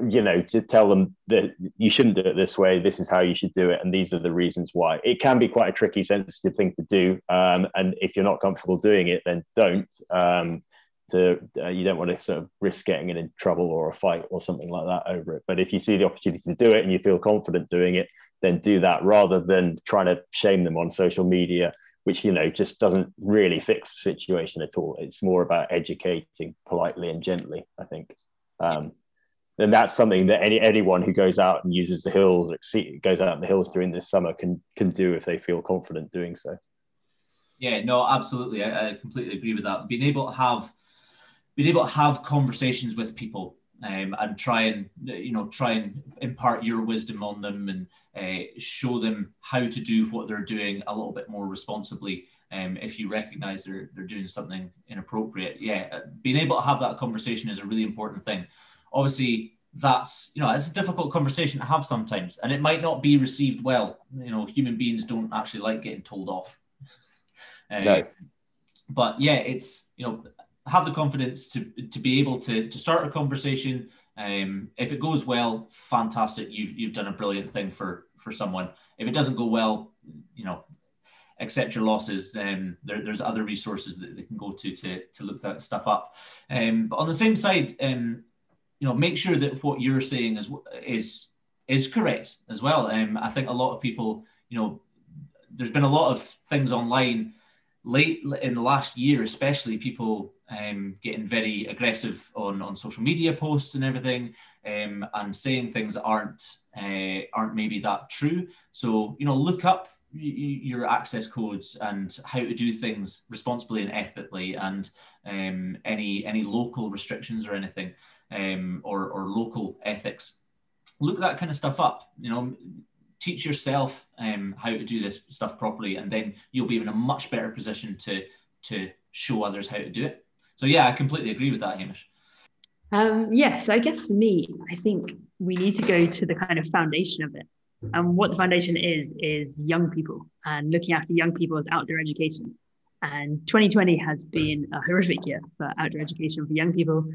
you know, to tell them that you shouldn't do it this way, this is how you should do it, and these are the reasons why. It can be quite a tricky, sensitive thing to do. Um, and if you're not comfortable doing it, then don't. Um, to uh, you don't want to sort of risk getting in trouble or a fight or something like that over it. But if you see the opportunity to do it and you feel confident doing it, then do that rather than trying to shame them on social media, which you know just doesn't really fix the situation at all. It's more about educating politely and gently, I think. Um, and that's something that any anyone who goes out and uses the hills, goes out in the hills during this summer, can can do if they feel confident doing so. Yeah, no, absolutely. I, I completely agree with that. Being able to have being able to have conversations with people um, and try and you know try and impart your wisdom on them and uh, show them how to do what they're doing a little bit more responsibly um, if you recognize they're, they're doing something inappropriate. Yeah, uh, being able to have that conversation is a really important thing. Obviously, that's you know it's a difficult conversation to have sometimes and it might not be received well you know human beings don't actually like getting told off uh, no. but yeah it's you know have the confidence to to be able to to start a conversation. Um, if it goes well fantastic. You've you've done a brilliant thing for for someone. If it doesn't go well you know accept your losses. Um, there, there's other resources that they can go to to to look that stuff up. Um, but on the same side um, you know make sure that what you're saying is is is correct as well. Um, I think a lot of people, you know, there's been a lot of things online late in the last year, especially people um, getting very aggressive on, on social media posts and everything, um, and saying things that aren't uh, aren't maybe that true. So you know, look up your access codes and how to do things responsibly and ethically, and um, any any local restrictions or anything um, or, or local ethics. Look that kind of stuff up. You know, teach yourself um, how to do this stuff properly, and then you'll be in a much better position to to show others how to do it. So yeah, I completely agree with that, Hamish. Um, yes, I guess for me, I think we need to go to the kind of foundation of it. And what the foundation is, is young people and looking after young people's outdoor education. And 2020 has been a horrific year for outdoor education for young people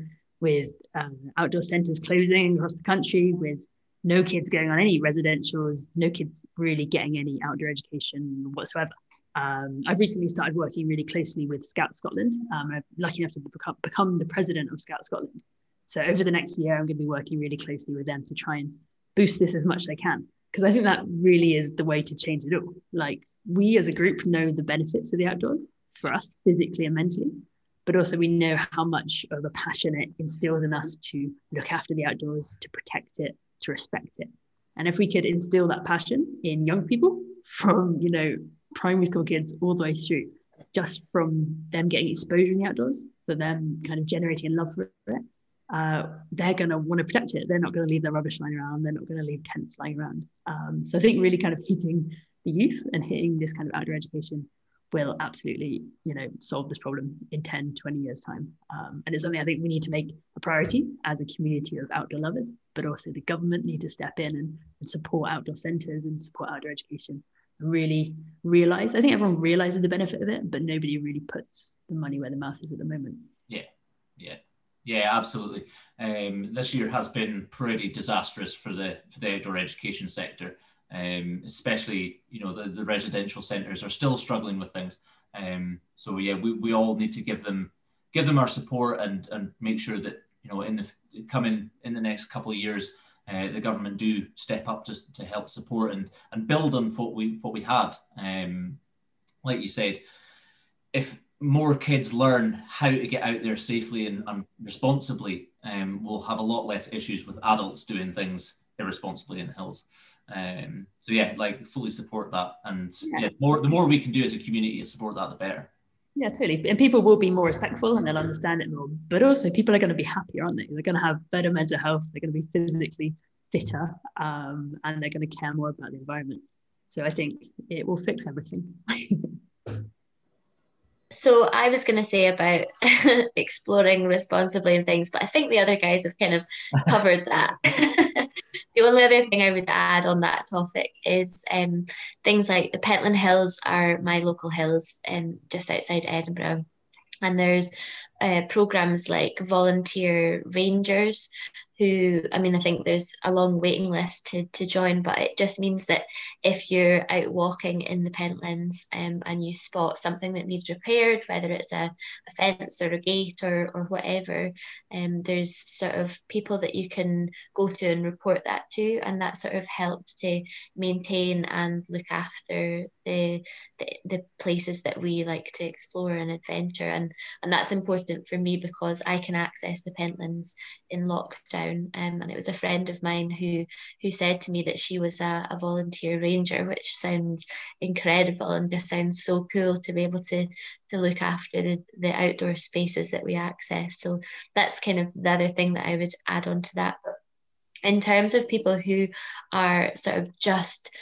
with um, outdoor centres closing across the country, with no kids going on any residentials, no kids really getting any outdoor education whatsoever. Um, I've recently started working really closely with Scout Scotland. Um, I'm lucky enough to become, become the president of Scout Scotland. So over the next year, I'm going to be working really closely with them to try and boost this as much as I can. Because I think that really is the way to change it all. Like we as a group know the benefits of the outdoors for us physically and mentally but also we know how much of a passion it instills in us to look after the outdoors, to protect it, to respect it. And if we could instill that passion in young people from, you know, primary school kids all the way through, just from them getting exposure in the outdoors, for them kind of generating a love for it, uh, they're going to want to protect it. They're not going to leave their rubbish lying around. They're not going to leave tents lying around. Um, so I think really kind of hitting the youth and hitting this kind of outdoor education will absolutely you know solve this problem in 10 20 years time um, and it's something i think we need to make a priority as a community of outdoor lovers but also the government need to step in and, and support outdoor centres and support outdoor education really realize i think everyone realizes the benefit of it but nobody really puts the money where the mouth is at the moment yeah yeah yeah, absolutely. Um, this year has been pretty disastrous for the for the outdoor education sector um, especially you know the, the residential centres are still struggling with things. Um, so yeah, we, we all need to give them give them our support and and make sure that you know in the coming in the next couple of years, uh, the government do step up to, to help support and and build on what we what we had. Um, like you said, if more kids learn how to get out there safely and, and responsibly, um, we'll have a lot less issues with adults doing things irresponsibly in the hills. Um, so yeah, like fully support that, and yeah. yeah, more the more we can do as a community to support that, the better. Yeah, totally. And people will be more respectful and they'll understand it more. But also, people are going to be happier, aren't they? They're going to have better mental health. They're going to be physically fitter, um, and they're going to care more about the environment. So I think it will fix everything. so I was going to say about exploring responsibly and things, but I think the other guys have kind of covered that. the only other thing I would add on that topic is um, things like the Pentland Hills are my local hills um, just outside Edinburgh. And there's uh, programs like volunteer rangers who I mean I think there's a long waiting list to, to join but it just means that if you're out walking in the Pentlands um, and you spot something that needs repaired whether it's a, a fence or a gate or, or whatever um, there's sort of people that you can go to and report that to and that sort of helps to maintain and look after the, the, the places that we like to explore and adventure. And and that's important for me because I can access the Pentlands in lockdown Um, and it was a friend of mine who who said to me that she was a, a volunteer ranger, which sounds incredible and just sounds so cool to be able to to look after the, the outdoor spaces that we access. So that's kind of the other thing that I would add on to that. in terms of people who are sort of just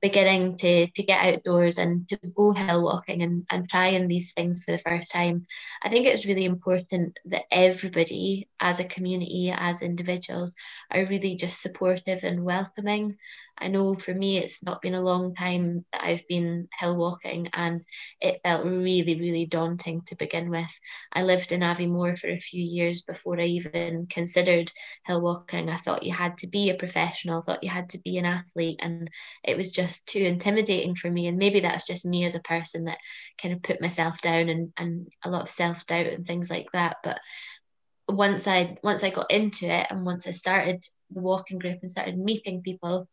beginning to to get outdoors and to go hill walking and, and trying these things for the first time. I think it's really important that everybody as a community as individuals are really just supportive and welcoming I know for me, it's not been a long time that I've been hill walking, and it felt really, really daunting to begin with. I lived in Aviemore for a few years before I even considered hill walking. I thought you had to be a professional, I thought you had to be an athlete, and it was just too intimidating for me. And maybe that's just me as a person that kind of put myself down and, and a lot of self doubt and things like that. But once I once I got into it and once I started the walking group and started meeting people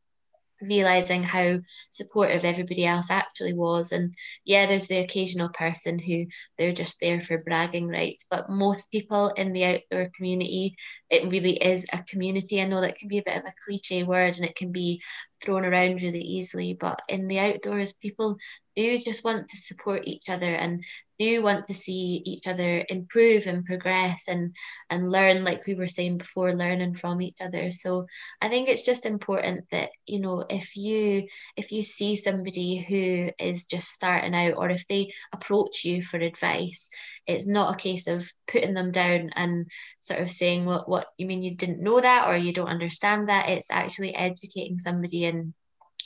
realizing how supportive everybody else actually was. And yeah there's the occasional person who they're just there for bragging rights but most people in the outdoor community it really is a community. I know that can be a bit of a cliche word and it can be thrown around really easily but in the outdoors people do just want to support each other and do want to see each other improve and progress and and learn like we were saying before learning from each other. So i think it's just important that you know if you if you see somebody who is just starting out or if they approach you for advice it's not a case of putting them down and sort of saying what what you mean you didn't know that or you don't understand that? It's actually educating somebody and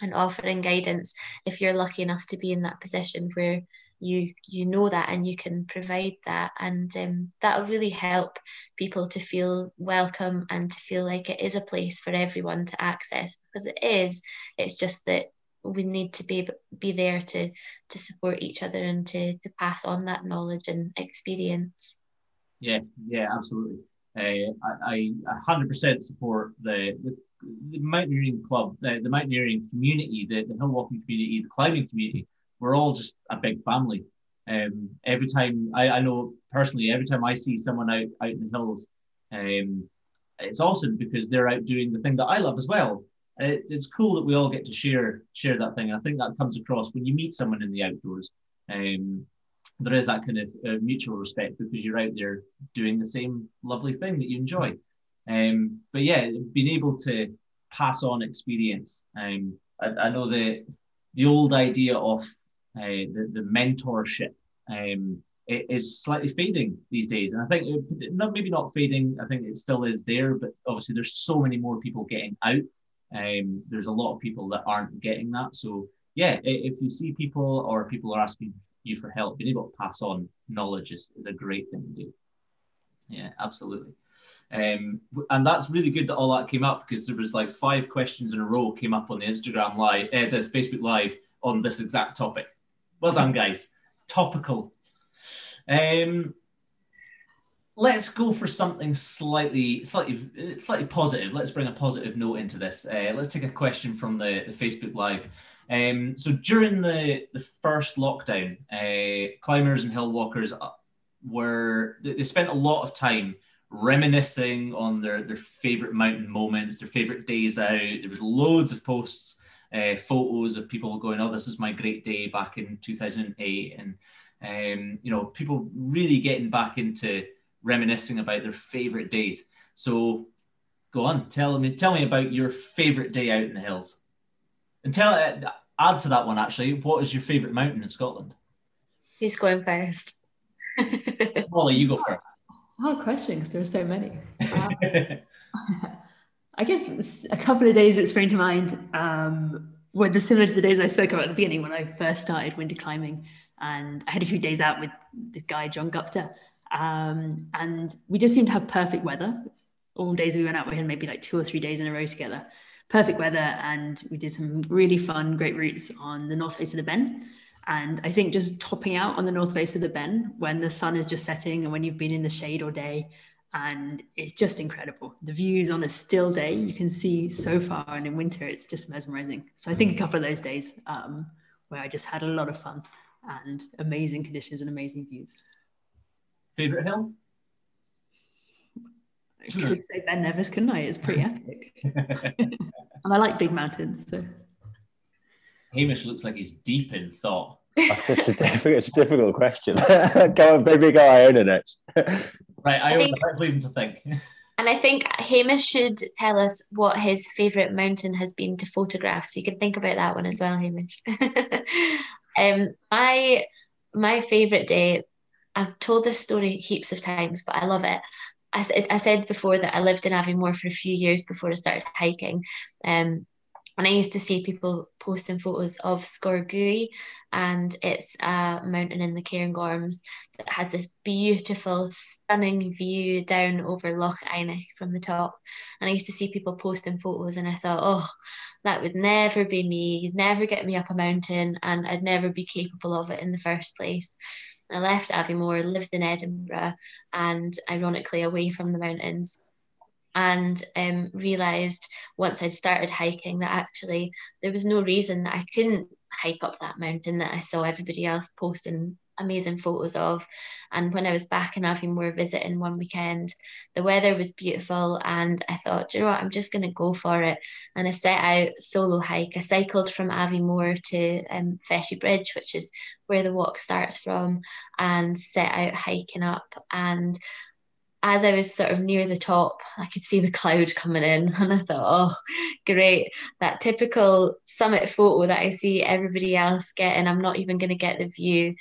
and offering guidance if you're lucky enough to be in that position where you you know that and you can provide that. And um, that'll really help people to feel welcome and to feel like it is a place for everyone to access because it is. It's just that we need to be be there to to support each other and to to pass on that knowledge and experience yeah yeah absolutely uh, I, I 100% support the, the the mountaineering club, the, the mountaineering community, the, the hill walking community, the climbing community, we're all just a big family. Um, every time I, I know personally, every time I see someone out out in the hills, um, it's awesome because they're out doing the thing that I love as well. It, it's cool that we all get to share share that thing. I think that comes across when you meet someone in the outdoors. Um, there is that kind of uh, mutual respect because you're out there doing the same lovely thing that you enjoy. Um, but yeah, being able to pass on experience. Um, I, I know the the old idea of uh, the, the mentorship um, is slightly fading these days. And I think it, not maybe not fading. I think it still is there, but obviously there's so many more people getting out. Um, there's a lot of people that aren't getting that. So yeah, if you see people or people are asking you for help, being able to pass on knowledge is, is a great thing to do. Yeah, absolutely. Um, and that's really good that all that came up because there was like five questions in a row came up on the Instagram live, uh, the Facebook live on this exact topic. Well done, guys. Topical. Um, let's go for something slightly, slightly, slightly positive. Let's bring a positive note into this. Uh, let's take a question from the, the Facebook live. Um, so during the, the first lockdown, uh, climbers and hill walkers uh, were they spent a lot of time reminiscing on their, their favorite mountain moments, their favorite days out. There was loads of posts, uh, photos of people going, "Oh, this is my great day back in 2008," and um, you know, people really getting back into reminiscing about their favorite days. So, go on, tell me, tell me about your favorite day out in the hills, and tell uh, add to that one actually. What is your favorite mountain in Scotland? Who's going first? Molly, you go first hard question because there are so many. Um, I guess a couple of days that spring to mind um, were similar to the days I spoke about at the beginning when I first started winter climbing. And I had a few days out with this guy, John Gupta. Um, and we just seemed to have perfect weather. All days we went out with him, maybe like two or three days in a row together. Perfect weather. And we did some really fun, great routes on the north face of the Ben. And I think just topping out on the north face of the Ben when the sun is just setting and when you've been in the shade all day, and it's just incredible. The views on a still day you can see so far, and in winter it's just mesmerizing. So I think a couple of those days um, where I just had a lot of fun and amazing conditions and amazing views. Favorite hill? I could say Ben Nevis, couldn't I? It's pretty epic, and I like big mountains. So Hamish looks like he's deep in thought. it's, a difficult, it's a difficult question. go on, baby, go Iona next. right, Iona, let's leave him to think. and I think Hamish should tell us what his favourite mountain has been to photograph. So you can think about that one as well, Hamish. um, my my favourite day. I've told this story heaps of times, but I love it. I said I said before that I lived in Aviemore for a few years before I started hiking. Um, and I used to see people posting photos of Sgòr Gaoith, and it's a mountain in the Cairngorms that has this beautiful, stunning view down over Loch Einich from the top. And I used to see people posting photos, and I thought, oh, that would never be me. You'd never get me up a mountain, and I'd never be capable of it in the first place. I left Aviemore, lived in Edinburgh, and ironically away from the mountains. And um, realized once I'd started hiking that actually there was no reason that I couldn't hike up that mountain that I saw everybody else posting amazing photos of. And when I was back in Aviemore visiting one weekend, the weather was beautiful, and I thought, you know what, I'm just going to go for it. And I set out solo hike. I cycled from Aviemore to um, Feshie Bridge, which is where the walk starts from, and set out hiking up. And as I was sort of near the top, I could see the cloud coming in, and I thought, oh, great. That typical summit photo that I see everybody else getting, I'm not even going to get the view.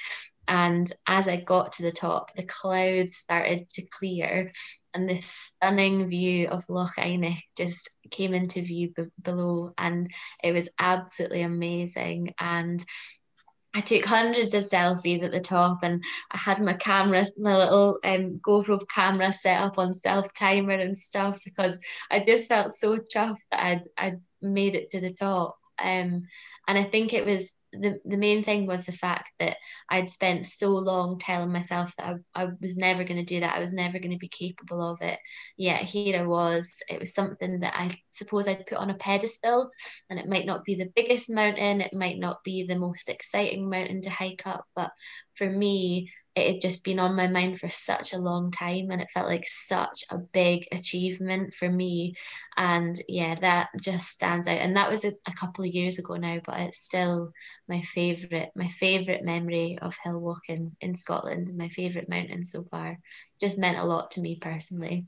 And as I got to the top, the clouds started to clear, and this stunning view of Loch Einich just came into view b- below, and it was absolutely amazing. And I took hundreds of selfies at the top and I had my camera, my little um, GoPro camera set up on self timer and stuff because I just felt so chuffed that I'd, I'd made it to the top. Um, and I think it was the, the main thing was the fact that I'd spent so long telling myself that I, I was never going to do that. I was never going to be capable of it. Yet here I was. It was something that I suppose I'd put on a pedestal, and it might not be the biggest mountain, it might not be the most exciting mountain to hike up, but for me, it had just been on my mind for such a long time and it felt like such a big achievement for me and yeah that just stands out and that was a, a couple of years ago now but it's still my favorite my favorite memory of hill walking in scotland my favorite mountain so far just meant a lot to me personally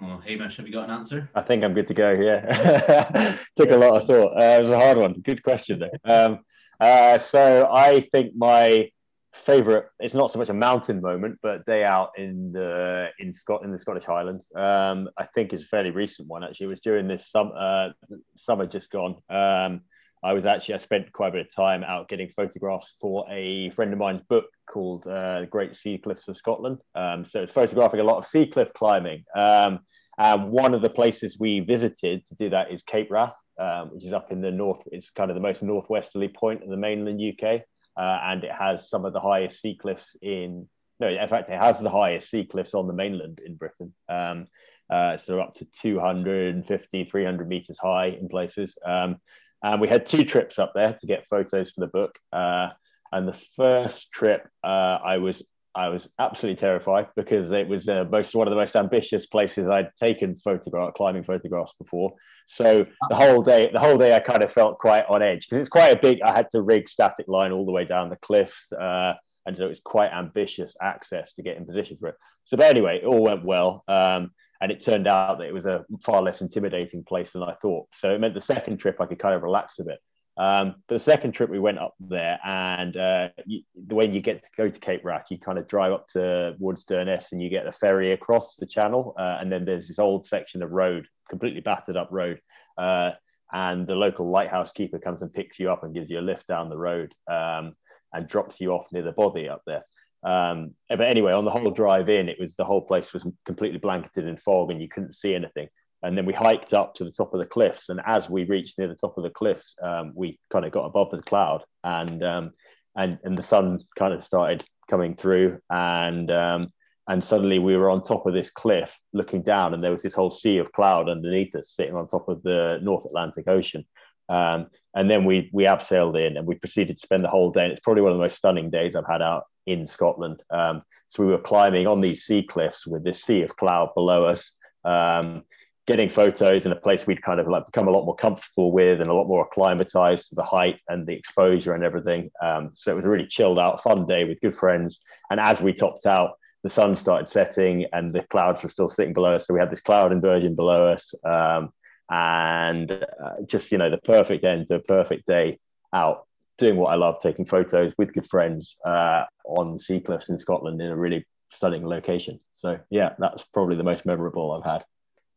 well, Hamish, have you got an answer? I think I'm good to go. Yeah, took a lot of thought. Uh, it was a hard one. Good question though. Um, uh, so I think my favorite it's not so much a mountain moment but day out in the in scott in the scottish highlands. Um i think is a fairly recent one actually. It was during this summer uh, summer just gone. Um i was actually i spent quite a bit of time out getting photographs for a friend of mine's book called uh, great sea cliffs of scotland. Um so it's photographing a lot of sea cliff climbing. Um and one of the places we visited to do that is cape wrath um, which is up in the north it's kind of the most northwesterly point of the mainland uk uh, and it has some of the highest sea cliffs in. No, in fact, it has the highest sea cliffs on the mainland in Britain. Um, uh, so up to 250, 300 meters high in places. Um, and we had two trips up there to get photos for the book. Uh, and the first trip, uh, I was I was absolutely terrified because it was uh, most one of the most ambitious places I'd taken photograph climbing photographs before. So the whole day, the whole day, I kind of felt quite on edge because it's quite a big. I had to rig static line all the way down the cliffs, uh, and so it was quite ambitious access to get in position for it. So, but anyway, it all went well, um, and it turned out that it was a far less intimidating place than I thought. So it meant the second trip I could kind of relax a bit. Um, but the second trip we went up there, and uh, you, when you get to go to Cape Wrath, you kind of drive up to Durness and you get the ferry across the channel, uh, and then there's this old section of road, completely battered up road, uh, and the local lighthouse keeper comes and picks you up and gives you a lift down the road um, and drops you off near the body up there. Um, but anyway, on the whole drive in, it was the whole place was completely blanketed in fog and you couldn't see anything and then we hiked up to the top of the cliffs and as we reached near the top of the cliffs um, we kind of got above the cloud and um, and and the sun kind of started coming through and um, and suddenly we were on top of this cliff looking down and there was this whole sea of cloud underneath us sitting on top of the north atlantic ocean. Um, and then we we abseiled in and we proceeded to spend the whole day and it's probably one of the most stunning days i've had out in scotland. Um, so we were climbing on these sea cliffs with this sea of cloud below us. Um, getting photos in a place we'd kind of like become a lot more comfortable with and a lot more acclimatized to the height and the exposure and everything. Um, so it was a really chilled out, fun day with good friends. And as we topped out, the sun started setting and the clouds were still sitting below us. So we had this cloud inversion below us. Um, and uh, just, you know, the perfect end to a perfect day out doing what I love, taking photos with good friends uh, on sea cliffs in Scotland in a really stunning location. So yeah, that's probably the most memorable I've had.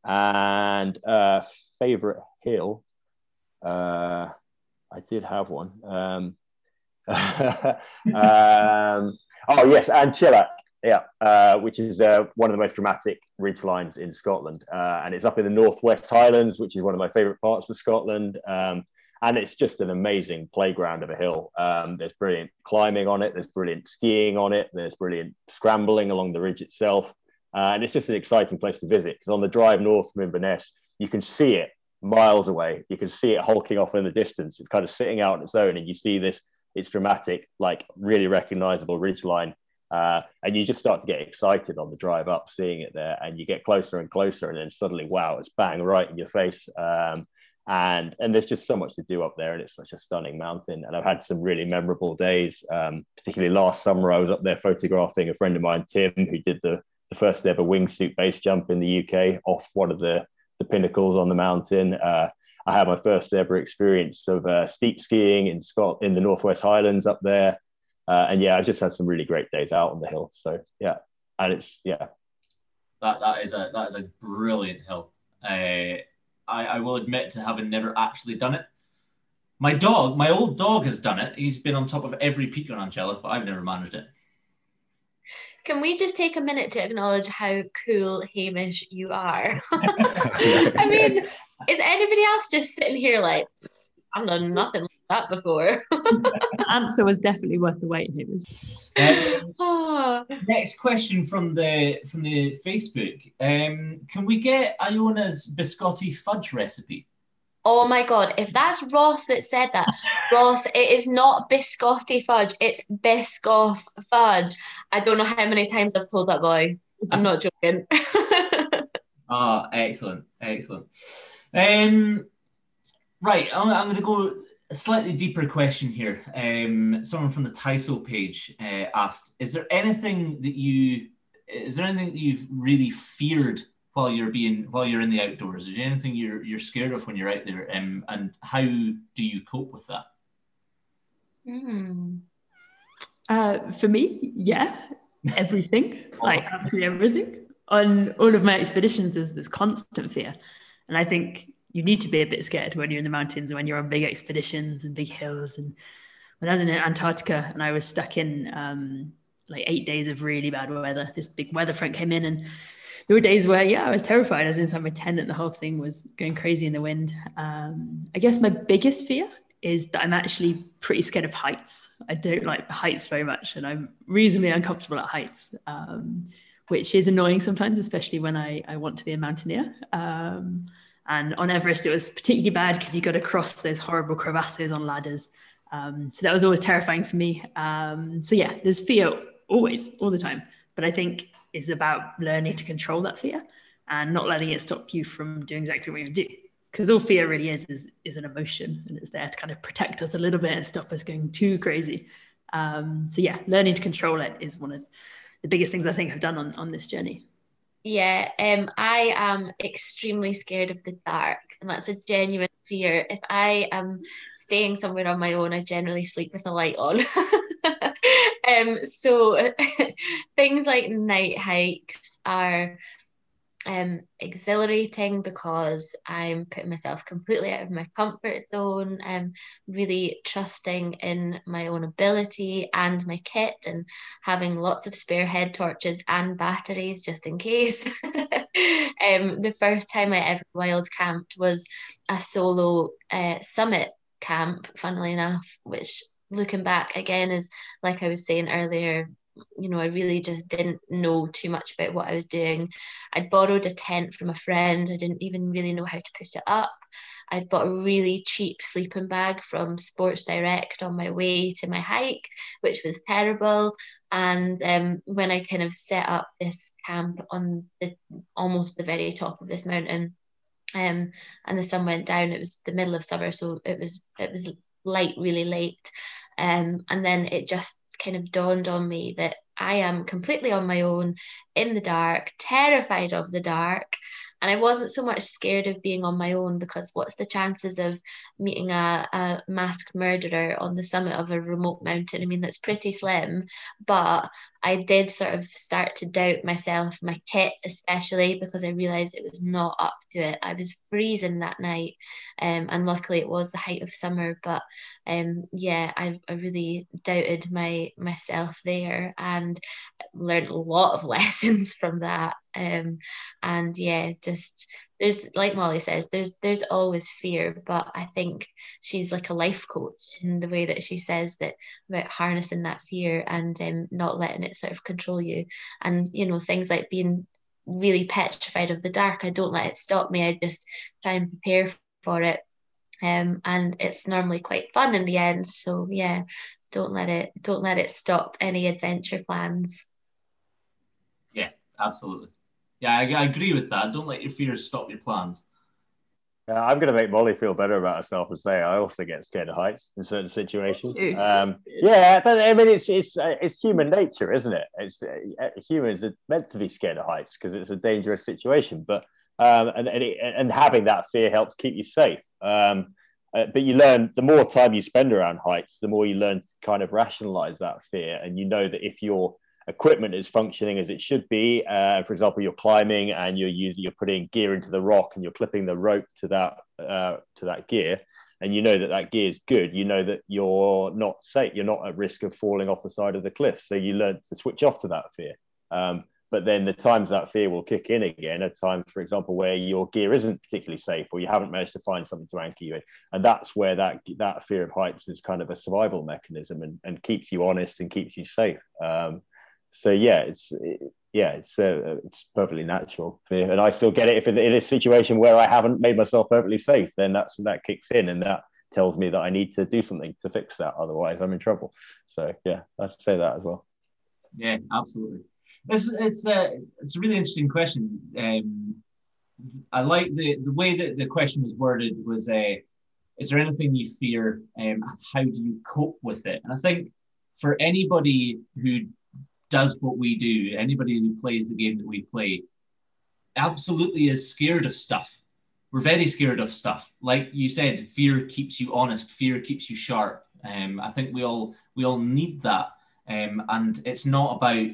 And uh, favorite hill, uh, I did have one. Um, um, oh yes, An Teallach, yeah, uh, which is uh, one of the most dramatic ridge lines in Scotland, uh, and it's up in the Northwest Highlands, which is one of my favourite parts of Scotland. Um, and it's just an amazing playground of a hill. Um, there's brilliant climbing on it. There's brilliant skiing on it. There's brilliant scrambling along the ridge itself, uh, and it's just an exciting place to visit because on the drive north from Inverness, you can see it miles away. You can see it hulking off in the distance. It's kind of sitting out on its own, and you see this. It's dramatic, like really recognizable ridge line. Uh, and you just start to get excited on the drive up, seeing it there, and you get closer and closer, and then suddenly, wow, it's bang right in your face. Um, and and there's just so much to do up there and it's such a stunning mountain and i've had some really memorable days um, particularly last summer i was up there photographing a friend of mine tim who did the, the first ever wingsuit base jump in the uk off one of the, the pinnacles on the mountain uh, i had my first ever experience of uh, steep skiing in scott in the northwest highlands up there uh, and yeah i just had some really great days out on the hill so yeah and it's yeah that that is a that is a brilliant hill uh, I, I will admit to having never actually done it. My dog, my old dog, has done it. He's been on top of every peak on An Teallach, but I've never managed it. Can we just take a minute to acknowledge how cool Hamish you are? I mean, is anybody else just sitting here like, I've done nothing like that before? the answer was definitely worth the wait, Hamish. Um, next question from the from the Facebook. Um, can we get Iona's biscotti fudge recipe? Oh my god, if that's Ross that said that, Ross, it is not biscotti fudge, it's Biscoff fudge. I don't know how many times I've told that boy. I'm not joking. ah, excellent, excellent. Um, right, I'm, I'm going to go a slightly deeper question here. Um, someone from the Tiso page uh, asked: Is there anything that you is there anything that you've really feared while you're being while you're in the outdoors? Is there anything you're you're scared of when you're out there? Um, and how do you cope with that? Mm. Uh, for me, yeah, everything, like absolutely everything. On all of my expeditions, there's this constant fear, and I think you need to be a bit scared when you're in the mountains and when you're on big expeditions and big hills. And when I was in Antarctica and I was stuck in um, like eight days of really bad weather, this big weather front came in and there were days where, yeah, I was terrified. I was inside my tent and the whole thing was going crazy in the wind. Um, I guess my biggest fear is that I'm actually pretty scared of heights. I don't like heights very much, and I'm reasonably uncomfortable at heights, um, which is annoying sometimes, especially when I, I want to be a mountaineer. Um, and on Everest, it was particularly bad because you got to cross those horrible crevasses on ladders. Um, so that was always terrifying for me. Um, so yeah, there's fear always, all the time. But I think is about learning to control that fear and not letting it stop you from doing exactly what you do. Because all fear really is, is is an emotion, and it's there to kind of protect us a little bit and stop us going too crazy. Um, so yeah, learning to control it is one of the biggest things I think I've done on on this journey. Yeah, um, I am extremely scared of the dark, and that's a genuine fear. If I am staying somewhere on my own, I generally sleep with a light on. um, so things like night hikes are um, exhilarating because I'm putting myself completely out of my comfort zone. I'm really trusting in my own ability and my kit and having lots of spare head torches and batteries just in case. um, the first time I ever wild camped was a solo uh, summit camp, funnily enough, which looking back again is like I was saying earlier, you know, I really just didn't know too much about what I was doing. I'd borrowed a tent from a friend. I didn't even really know how to put it up. I'd bought a really cheap sleeping bag from Sports Direct on my way to my hike, which was terrible. And um, when I kind of set up this camp on the almost the very top of this mountain, um, and the sun went down, it was the middle of summer, so it was it was light really late. Um, and then it just kind of dawned on me that I am completely on my own in the dark, terrified of the dark. And I wasn't so much scared of being on my own because what's the chances of meeting a, a masked murderer on the summit of a remote mountain? I mean, that's pretty slim. But I did sort of start to doubt myself, my kit especially, because I realised it was not up to it. I was freezing that night, um, and luckily it was the height of summer. But um, yeah, I, I really doubted my myself there and learned a lot of lessons from that. Um, and yeah, just there's like Molly says, there's there's always fear, but I think she's like a life coach in the way that she says that about harnessing that fear and um, not letting it sort of control you. And you know, things like being really petrified of the dark, I don't let it stop me. I just try and prepare for it. Um, and it's normally quite fun in the end. So yeah, don't let it don't let it stop any adventure plans. Yeah, absolutely. Yeah, I, I agree with that. Don't let your fears stop your plans. Yeah, I'm going to make Molly feel better about herself and say I also get scared of heights in certain situations. Um, yeah, but I mean, it's it's uh, it's human nature, isn't it? It's uh, humans are meant to be scared of heights because it's a dangerous situation. But um, and and, it, and having that fear helps keep you safe. Um, uh, but you learn the more time you spend around heights, the more you learn to kind of rationalize that fear, and you know that if you're equipment is functioning as it should be. Uh, for example, you're climbing and you're using, you're putting gear into the rock and you're clipping the rope to that uh, to that gear, and you know that that gear is good. You know that you're not safe. You're not at risk of falling off the side of the cliff. So you learn to switch off to that fear. Um, but then the times that fear will kick in again are times, for example, where your gear isn't particularly safe or you haven't managed to find something to anchor you in. And that's where that that fear of heights is kind of a survival mechanism and, and keeps you honest and keeps you safe. Um, so yeah, it's yeah, it's uh, it's perfectly natural, and I still get it. If in, a situation where I haven't made myself perfectly safe, then that's that kicks in, and that tells me that I need to do something to fix that. Otherwise, I'm in trouble. So yeah, I'd say that as well. Yeah, absolutely. It's it's a uh, it's a really interesting question. Um, I like the the way that the question was worded. Was a uh, is there anything you fear? Um, how do you cope with it? And I think for anybody who does what we do, anybody who plays the game that we play, absolutely is scared of stuff. We're very scared of stuff. Like you said, fear keeps you honest. Fear keeps you sharp. Um, I think we all we all need that. Um, and it's not about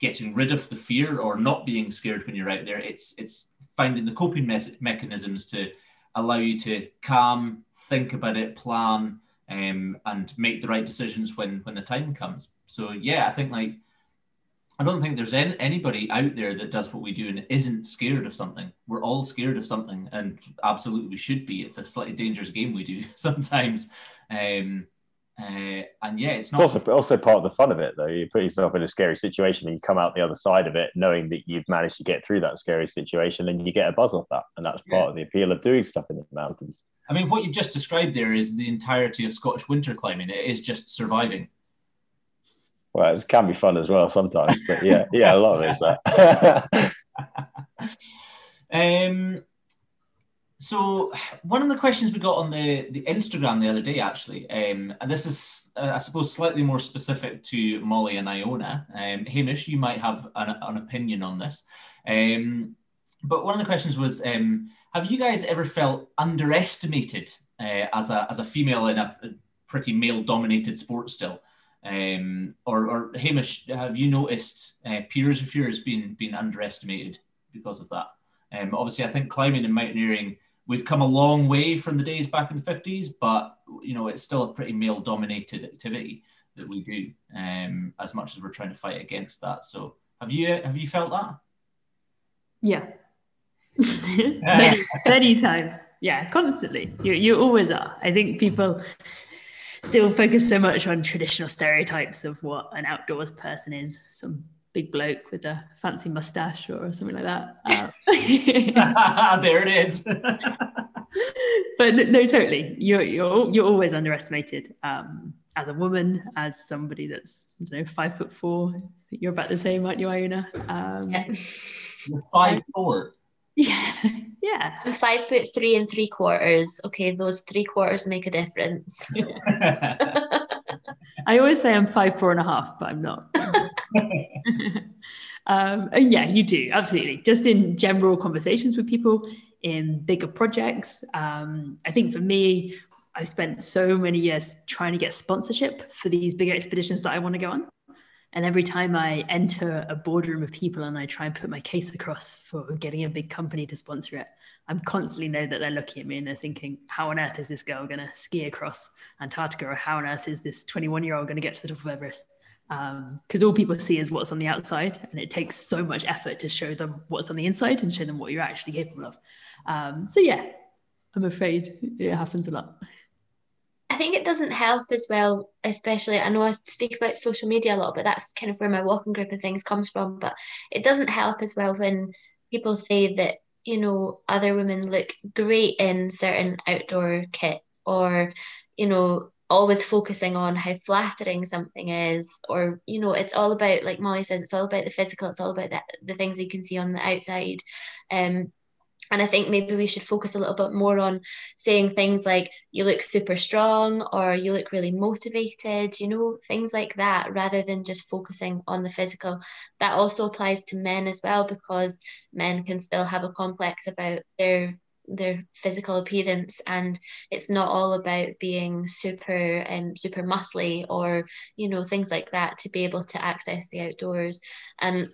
getting rid of the fear or not being scared when you're out there. It's it's finding the coping me- mechanisms to allow you to calm, think about it, plan, um, and make the right decisions when when the time comes. So yeah, I think like I don't think there's any, anybody out there that does what we do and isn't scared of something. We're all scared of something, and absolutely we should be. It's a slightly dangerous game we do sometimes. Um, uh, and yeah, it's not. It's also, also part of the fun of it, though. You put yourself in a scary situation and you come out the other side of it knowing that you've managed to get through that scary situation and you get a buzz off that. And that's part yeah. of the appeal of doing stuff in the mountains. I mean, what you've just described there is the entirety of Scottish winter climbing. It is just surviving. Well, it can be fun as well sometimes, but yeah, yeah, a lot of it's that. um, so one of the questions we got on the, the Instagram the other day, actually, um, and this is, uh, I suppose, slightly more specific to Molly and Iona. Um, Hamish, you might have an, an opinion on this. Um, but one of the questions was, um, have you guys ever felt underestimated uh, as, a, as a female in a, pretty male-dominated sport still? Um, or, or Hamish, have you noticed uh, peers of yours being being underestimated because of that? Um, obviously, I think climbing and mountaineering we've come a long way from the days back in the fifties, but you know it's still a pretty male-dominated activity that we do. Um, as much as we're trying to fight against that, so have you have you felt that? Yeah, many, many times. Yeah, constantly. You you always are. I think people still focus so much on traditional stereotypes of what an outdoors person is. Some big bloke with a fancy mustache or something like that. Uh, there it is. but no, totally. You're you're you're always underestimated um, as a woman, as somebody that's I don't know five foot four. You're about the same, aren't you, Iona? Um, yeah. You're five four. Yeah, yeah. I'm five foot three and three quarters. Okay, those three quarters make a difference. I always say I'm five four and a half, but I'm not. um, yeah, you do absolutely. Just in general conversations with people, in bigger projects. Um, I think for me, I've spent so many years trying to get sponsorship for these bigger expeditions that I want to go on. And every time I enter a boardroom of people and I try and put my case across for getting a big company to sponsor it, I'm constantly know that they're looking at me and they're thinking, how on earth is this girl going to ski across Antarctica? Or how on earth is this 21 year old going to get to the top of Everest? Because um, all people see is what's on the outside. And it takes so much effort to show them what's on the inside and show them what you're actually capable of. Um, so, yeah, I'm afraid it happens a lot. I think it doesn't help as well, especially I know I speak about social media a lot, but that's kind of where my walking group and things comes from. But it doesn't help as well when people say that, you know, other women look great in certain outdoor kits or, you know, always focusing on how flattering something is or you know it's all about like molly said it's all about the physical it's all about the, the things you can see on the outside um and I think maybe we should focus a little bit more on saying things like, you look super strong or you look really motivated, you know, things like that, rather than just focusing on the physical. That also applies to men as well, because men can still have a complex about their their physical appearance and it's not all about being super and um, super muscly or you know things like that to be able to access the outdoors and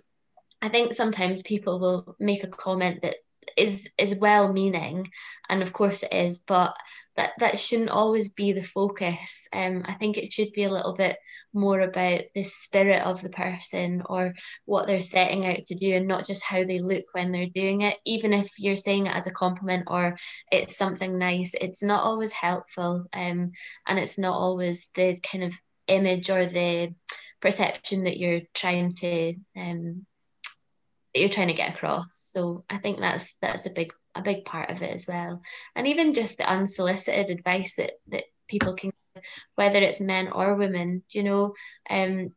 I think sometimes people will make a comment that is is well meaning and of course it is but that that shouldn't always be the focus. Um i think it should be a little bit more about the spirit of the person or what they're setting out to do and not just how they look when they're doing it. Even if you're saying it as a compliment or it's something nice it's not always helpful um and it's not always the kind of image or the perception that you're trying to um that you're trying to get across. So I think that's that's a big a big part of it as well. And even just the unsolicited advice that that people can whether it's men or women, you know, um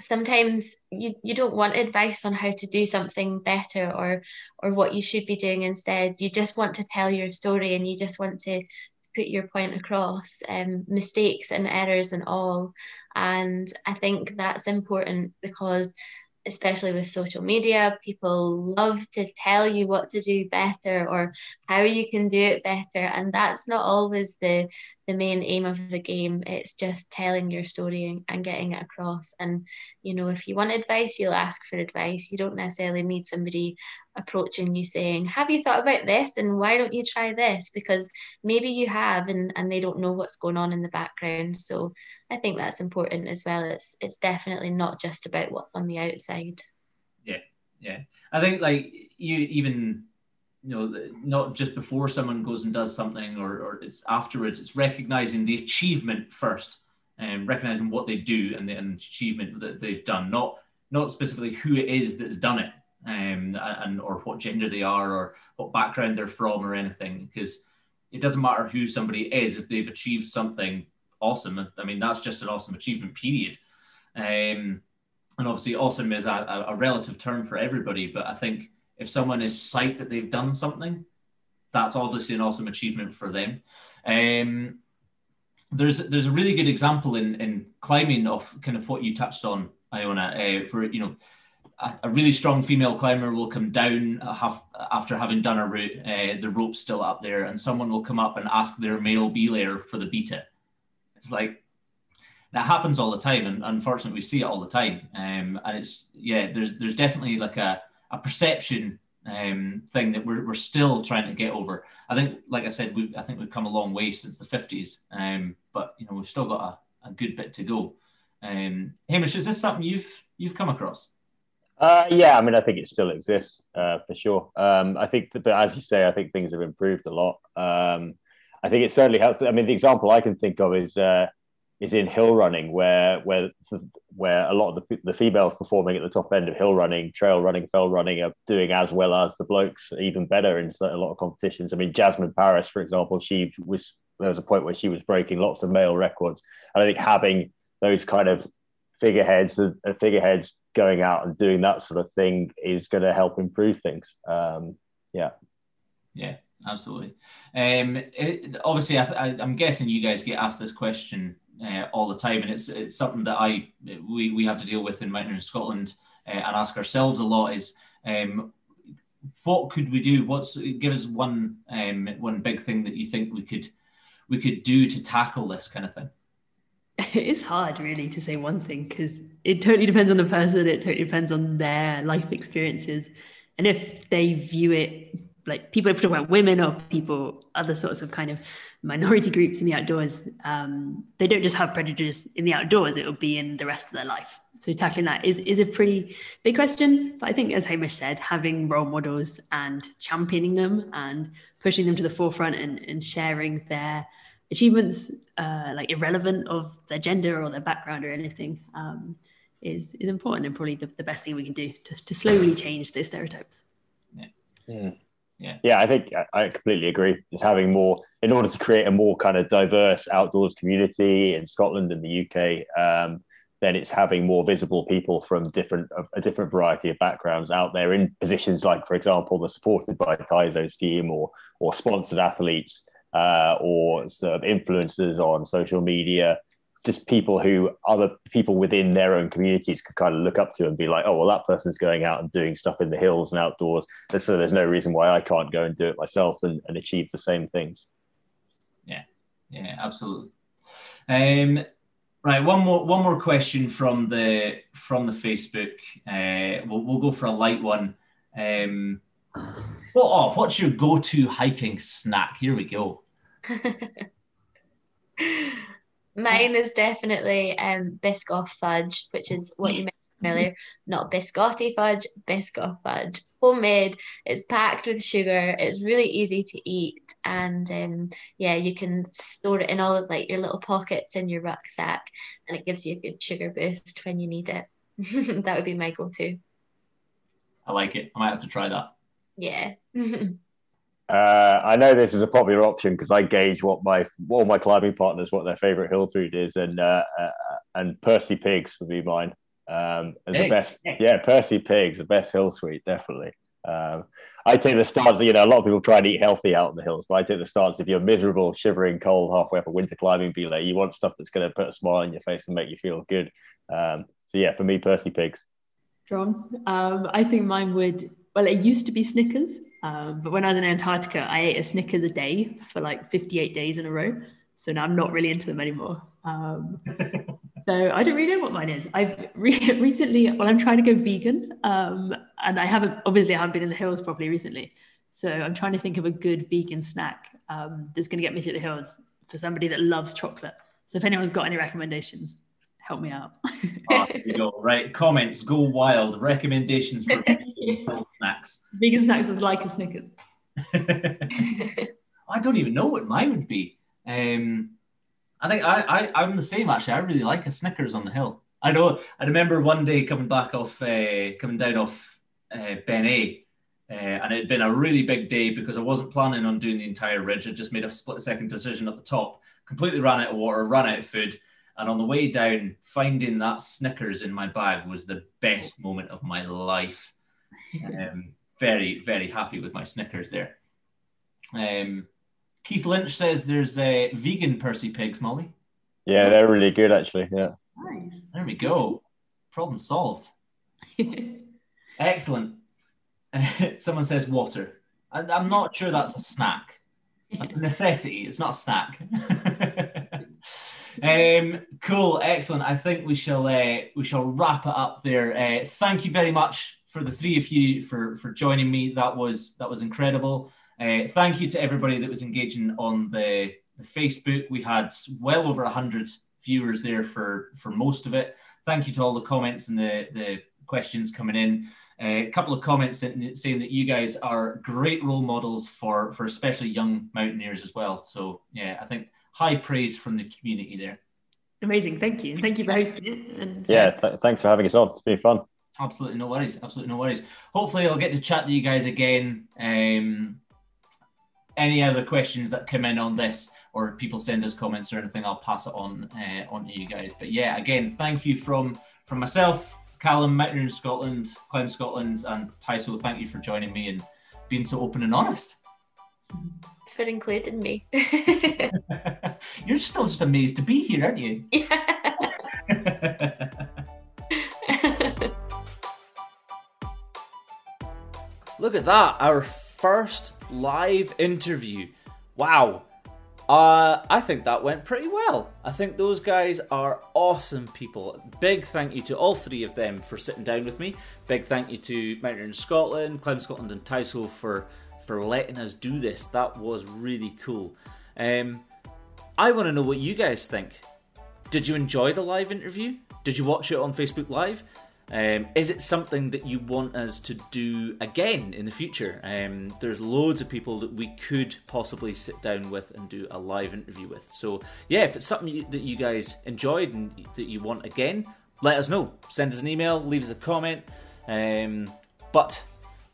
sometimes you, you don't want advice on how to do something better or or what you should be doing instead you just want to tell your story and you just want to put your point across um, mistakes and errors and all and i think that's important because especially with social media, people love to tell you what to do better or how you can do it better. And that's not always the, the main aim of the game. It's just telling your story and, and getting it across. And, you know, if you want advice, you'll ask for advice. You don't necessarily need somebody approaching you saying, Have you thought about this? And why don't you try this? Because maybe you have and, and they don't know what's going on in the background. So I think that's important as well. It's it's definitely not just about what's on the outside. Yeah, yeah. I think like you even you know not just before someone goes and does something or, or it's afterwards it's recognizing the achievement first and recognizing what they do and the and achievement that they've done not not specifically who it is that's done it um, and or what gender they are or what background they're from or anything because it doesn't matter who somebody is if they've achieved something awesome i mean that's just an awesome achievement period. Um, and obviously awesome is a, a relative term for everybody but i think if someone is psyched that they've done something that's obviously an awesome achievement for them um, there's there's a really good example in in climbing of kind of what you touched on iona uh, you know a, really strong female climber will come down after having done a route, uh, the rope's still up there, and someone will come up and ask their male belayer for the beta. It's like that happens all the time, and unfortunately, we see it all the time. Um, and it's yeah, there's there's definitely like a, a perception um, thing that we're, we're still trying to get over. I think, like I said, we I think we've come a long way since the 50s, um, but you know we've still got a, a good bit to go. Um, Hamish, is this something you've you've come across? Uh, yeah, I mean, I think it still exists uh, for sure. Um, I think, that, but as you say, I think things have improved a lot. Um, I think it certainly helps. I mean, the example I can think of is uh, is in hill running, where where where a lot of the, the females performing at the top end of hill running, trail running, fell running are doing as well as the blokes, even better in a lot of competitions. I mean, Jasmin Paris, for example, she was there was a point where she was breaking lots of male records, and I think having those kind of figureheads and figureheads going out and doing that sort of thing is going to help improve things. Um, yeah. Yeah, absolutely. Um, it, obviously, I, am guessing you guys get asked this question uh, all the time, and it's it's something that I we, we have to deal with in Mountaineering Scotland uh, and ask ourselves a lot is um, what could we do? What's give us one um, one big thing that you think we could we could do to tackle this kind of thing? It is hard, really, to say one thing because it totally depends on the person. It totally depends on their life experiences, and if they view it like people talk about women or people other sorts of kind of minority groups in the outdoors um, they don't just have predators in the outdoors it will be in the rest of their life so tackling that is, is a pretty big question but i think as hamish said having role models and championing them and pushing them to the forefront and, and sharing their achievements uh, like irrelevant of their gender or their background or anything um, is, is important and probably the, the best thing we can do to, to slowly change those stereotypes yeah. Mm. Yeah. Yeah, I think I completely agree. It's having more in order to create a more kind of diverse outdoors community in Scotland and the UK. Um, then it's having more visible people from different a different variety of backgrounds out there in positions like, for example, the supported by Tiso scheme or or sponsored athletes uh, or sort of influencers on social media just people who other people within their own communities could kind of look up to and be like, oh, well, that person's going out and doing stuff in the hills and outdoors. So there's no reason why I can't go and do it myself and, and achieve the same things. Yeah, yeah, absolutely. Um, right, one more one more question from the from the Facebook. Uh, we'll, we'll go for a light one. Um, what, oh, what's your go-to hiking snack? Here we go. Mine is definitely um, Biscoff fudge, which is what you mentioned earlier. Not biscotti fudge, Biscoff fudge. Homemade. It's packed with sugar. It's really easy to eat, and um, yeah, you can store it in all of like your little pockets in your rucksack, and it gives you a good sugar boost when you need it. that would be my go-to. I like it. I might have to try that. Yeah. Uh, I know this is a popular option because I gauge what my all my climbing partners what their favorite hill food is, and uh, uh, and Percy Pigs would be mine. Um, as the best, yeah, Percy Pigs, the best hill sweet, definitely. Um, I take the stance. You know, a lot of people try and eat healthy out in the hills, but I take the stance if you're miserable, shivering, cold, halfway up a winter climbing belay, you want stuff that's going to put a smile on your face and make you feel good. Um, so yeah, for me, Percy Pigs. John, um, I think mine would. Well, it used to be Snickers, um, but when I was in Antarctica, I ate a Snickers a day for like 58 days in a row. So now I'm not really into them anymore. Um, so I don't really know what mine is. I've re- recently, well, I'm trying to go vegan, um, and I haven't obviously I haven't been in the hills properly recently. So I'm trying to think of a good vegan snack um, that's going to get me to the hills for somebody that loves chocolate. So if anyone's got any recommendations, help me out. oh, you go. Right, comments go wild. Recommendations for vegan snacks. Vegan snacks is like a Snickers. I don't even know what mine would be. Um, I think I, I I'm the same actually. I really like a Snickers on the hill. I know. I remember one day coming back off, uh, coming down off uh, Beinn Eighe, uh, and it had been a really big day because I wasn't planning on doing the entire ridge. I just made a split second decision at the top. Completely ran out of water, ran out of food, and on the way down, finding that Snickers in my bag was the best moment of my life. Um, very, very happy with my Snickers there. Um, Keith Lynch says there's a uh, vegan Percy pigs, Molly. Yeah, they're really good actually. Yeah. Nice. There we go. Problem solved. Excellent. Someone says water. I, I'm not sure that's a snack. That's a necessity. It's not a snack. Um, cool, excellent. I think we shall uh, we shall wrap it up there. Uh, thank you very much for the three of you for for joining me. That was that was incredible. Uh, thank you to everybody that was engaging on the, the Facebook. We had well over hundred viewers there for for most of it. Thank you to all the comments and the the questions coming in. Uh, a couple of comments saying that you guys are great role models for for especially young mountaineers as well. So yeah, I think high praise from the community there. Amazing, thank you, thank you for hosting it. And yeah, th- thanks for having us on. It's been fun. Absolutely no worries. Absolutely no worries. Hopefully, I'll get to chat to you guys again. Um, any other questions that come in on this, or people send us comments or anything, I'll pass it on uh, on to you guys. But yeah, again, thank you from from myself, Callum, Mountaineering Scotland, Climb Scotland, and Tiso. Thank you for joining me and being so open and honest. Thanks for including me. You're still just amazed to be here, aren't you? yeah. Look at that, our first live interview. Wow. Uh, I think that went pretty well. I think those guys are awesome people. Big thank you to all three of them for sitting down with me. Big thank you to Mountaineering Scotland, Climb Scotland, and Tiso for for letting us do this. That was really cool. Um, I want to know what you guys think. Did you enjoy the live interview? Did you watch it on Facebook Live? Um, is it something that you want us to do again in the future? Um, there's loads of people that we could possibly sit down with and do a live interview with. So, yeah, if it's something that you guys enjoyed and that you want again, let us know. Send us an email, leave us a comment. Um, but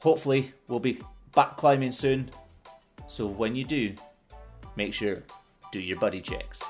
hopefully, we'll be back climbing soon. So, when you do, make sure do your buddy checks.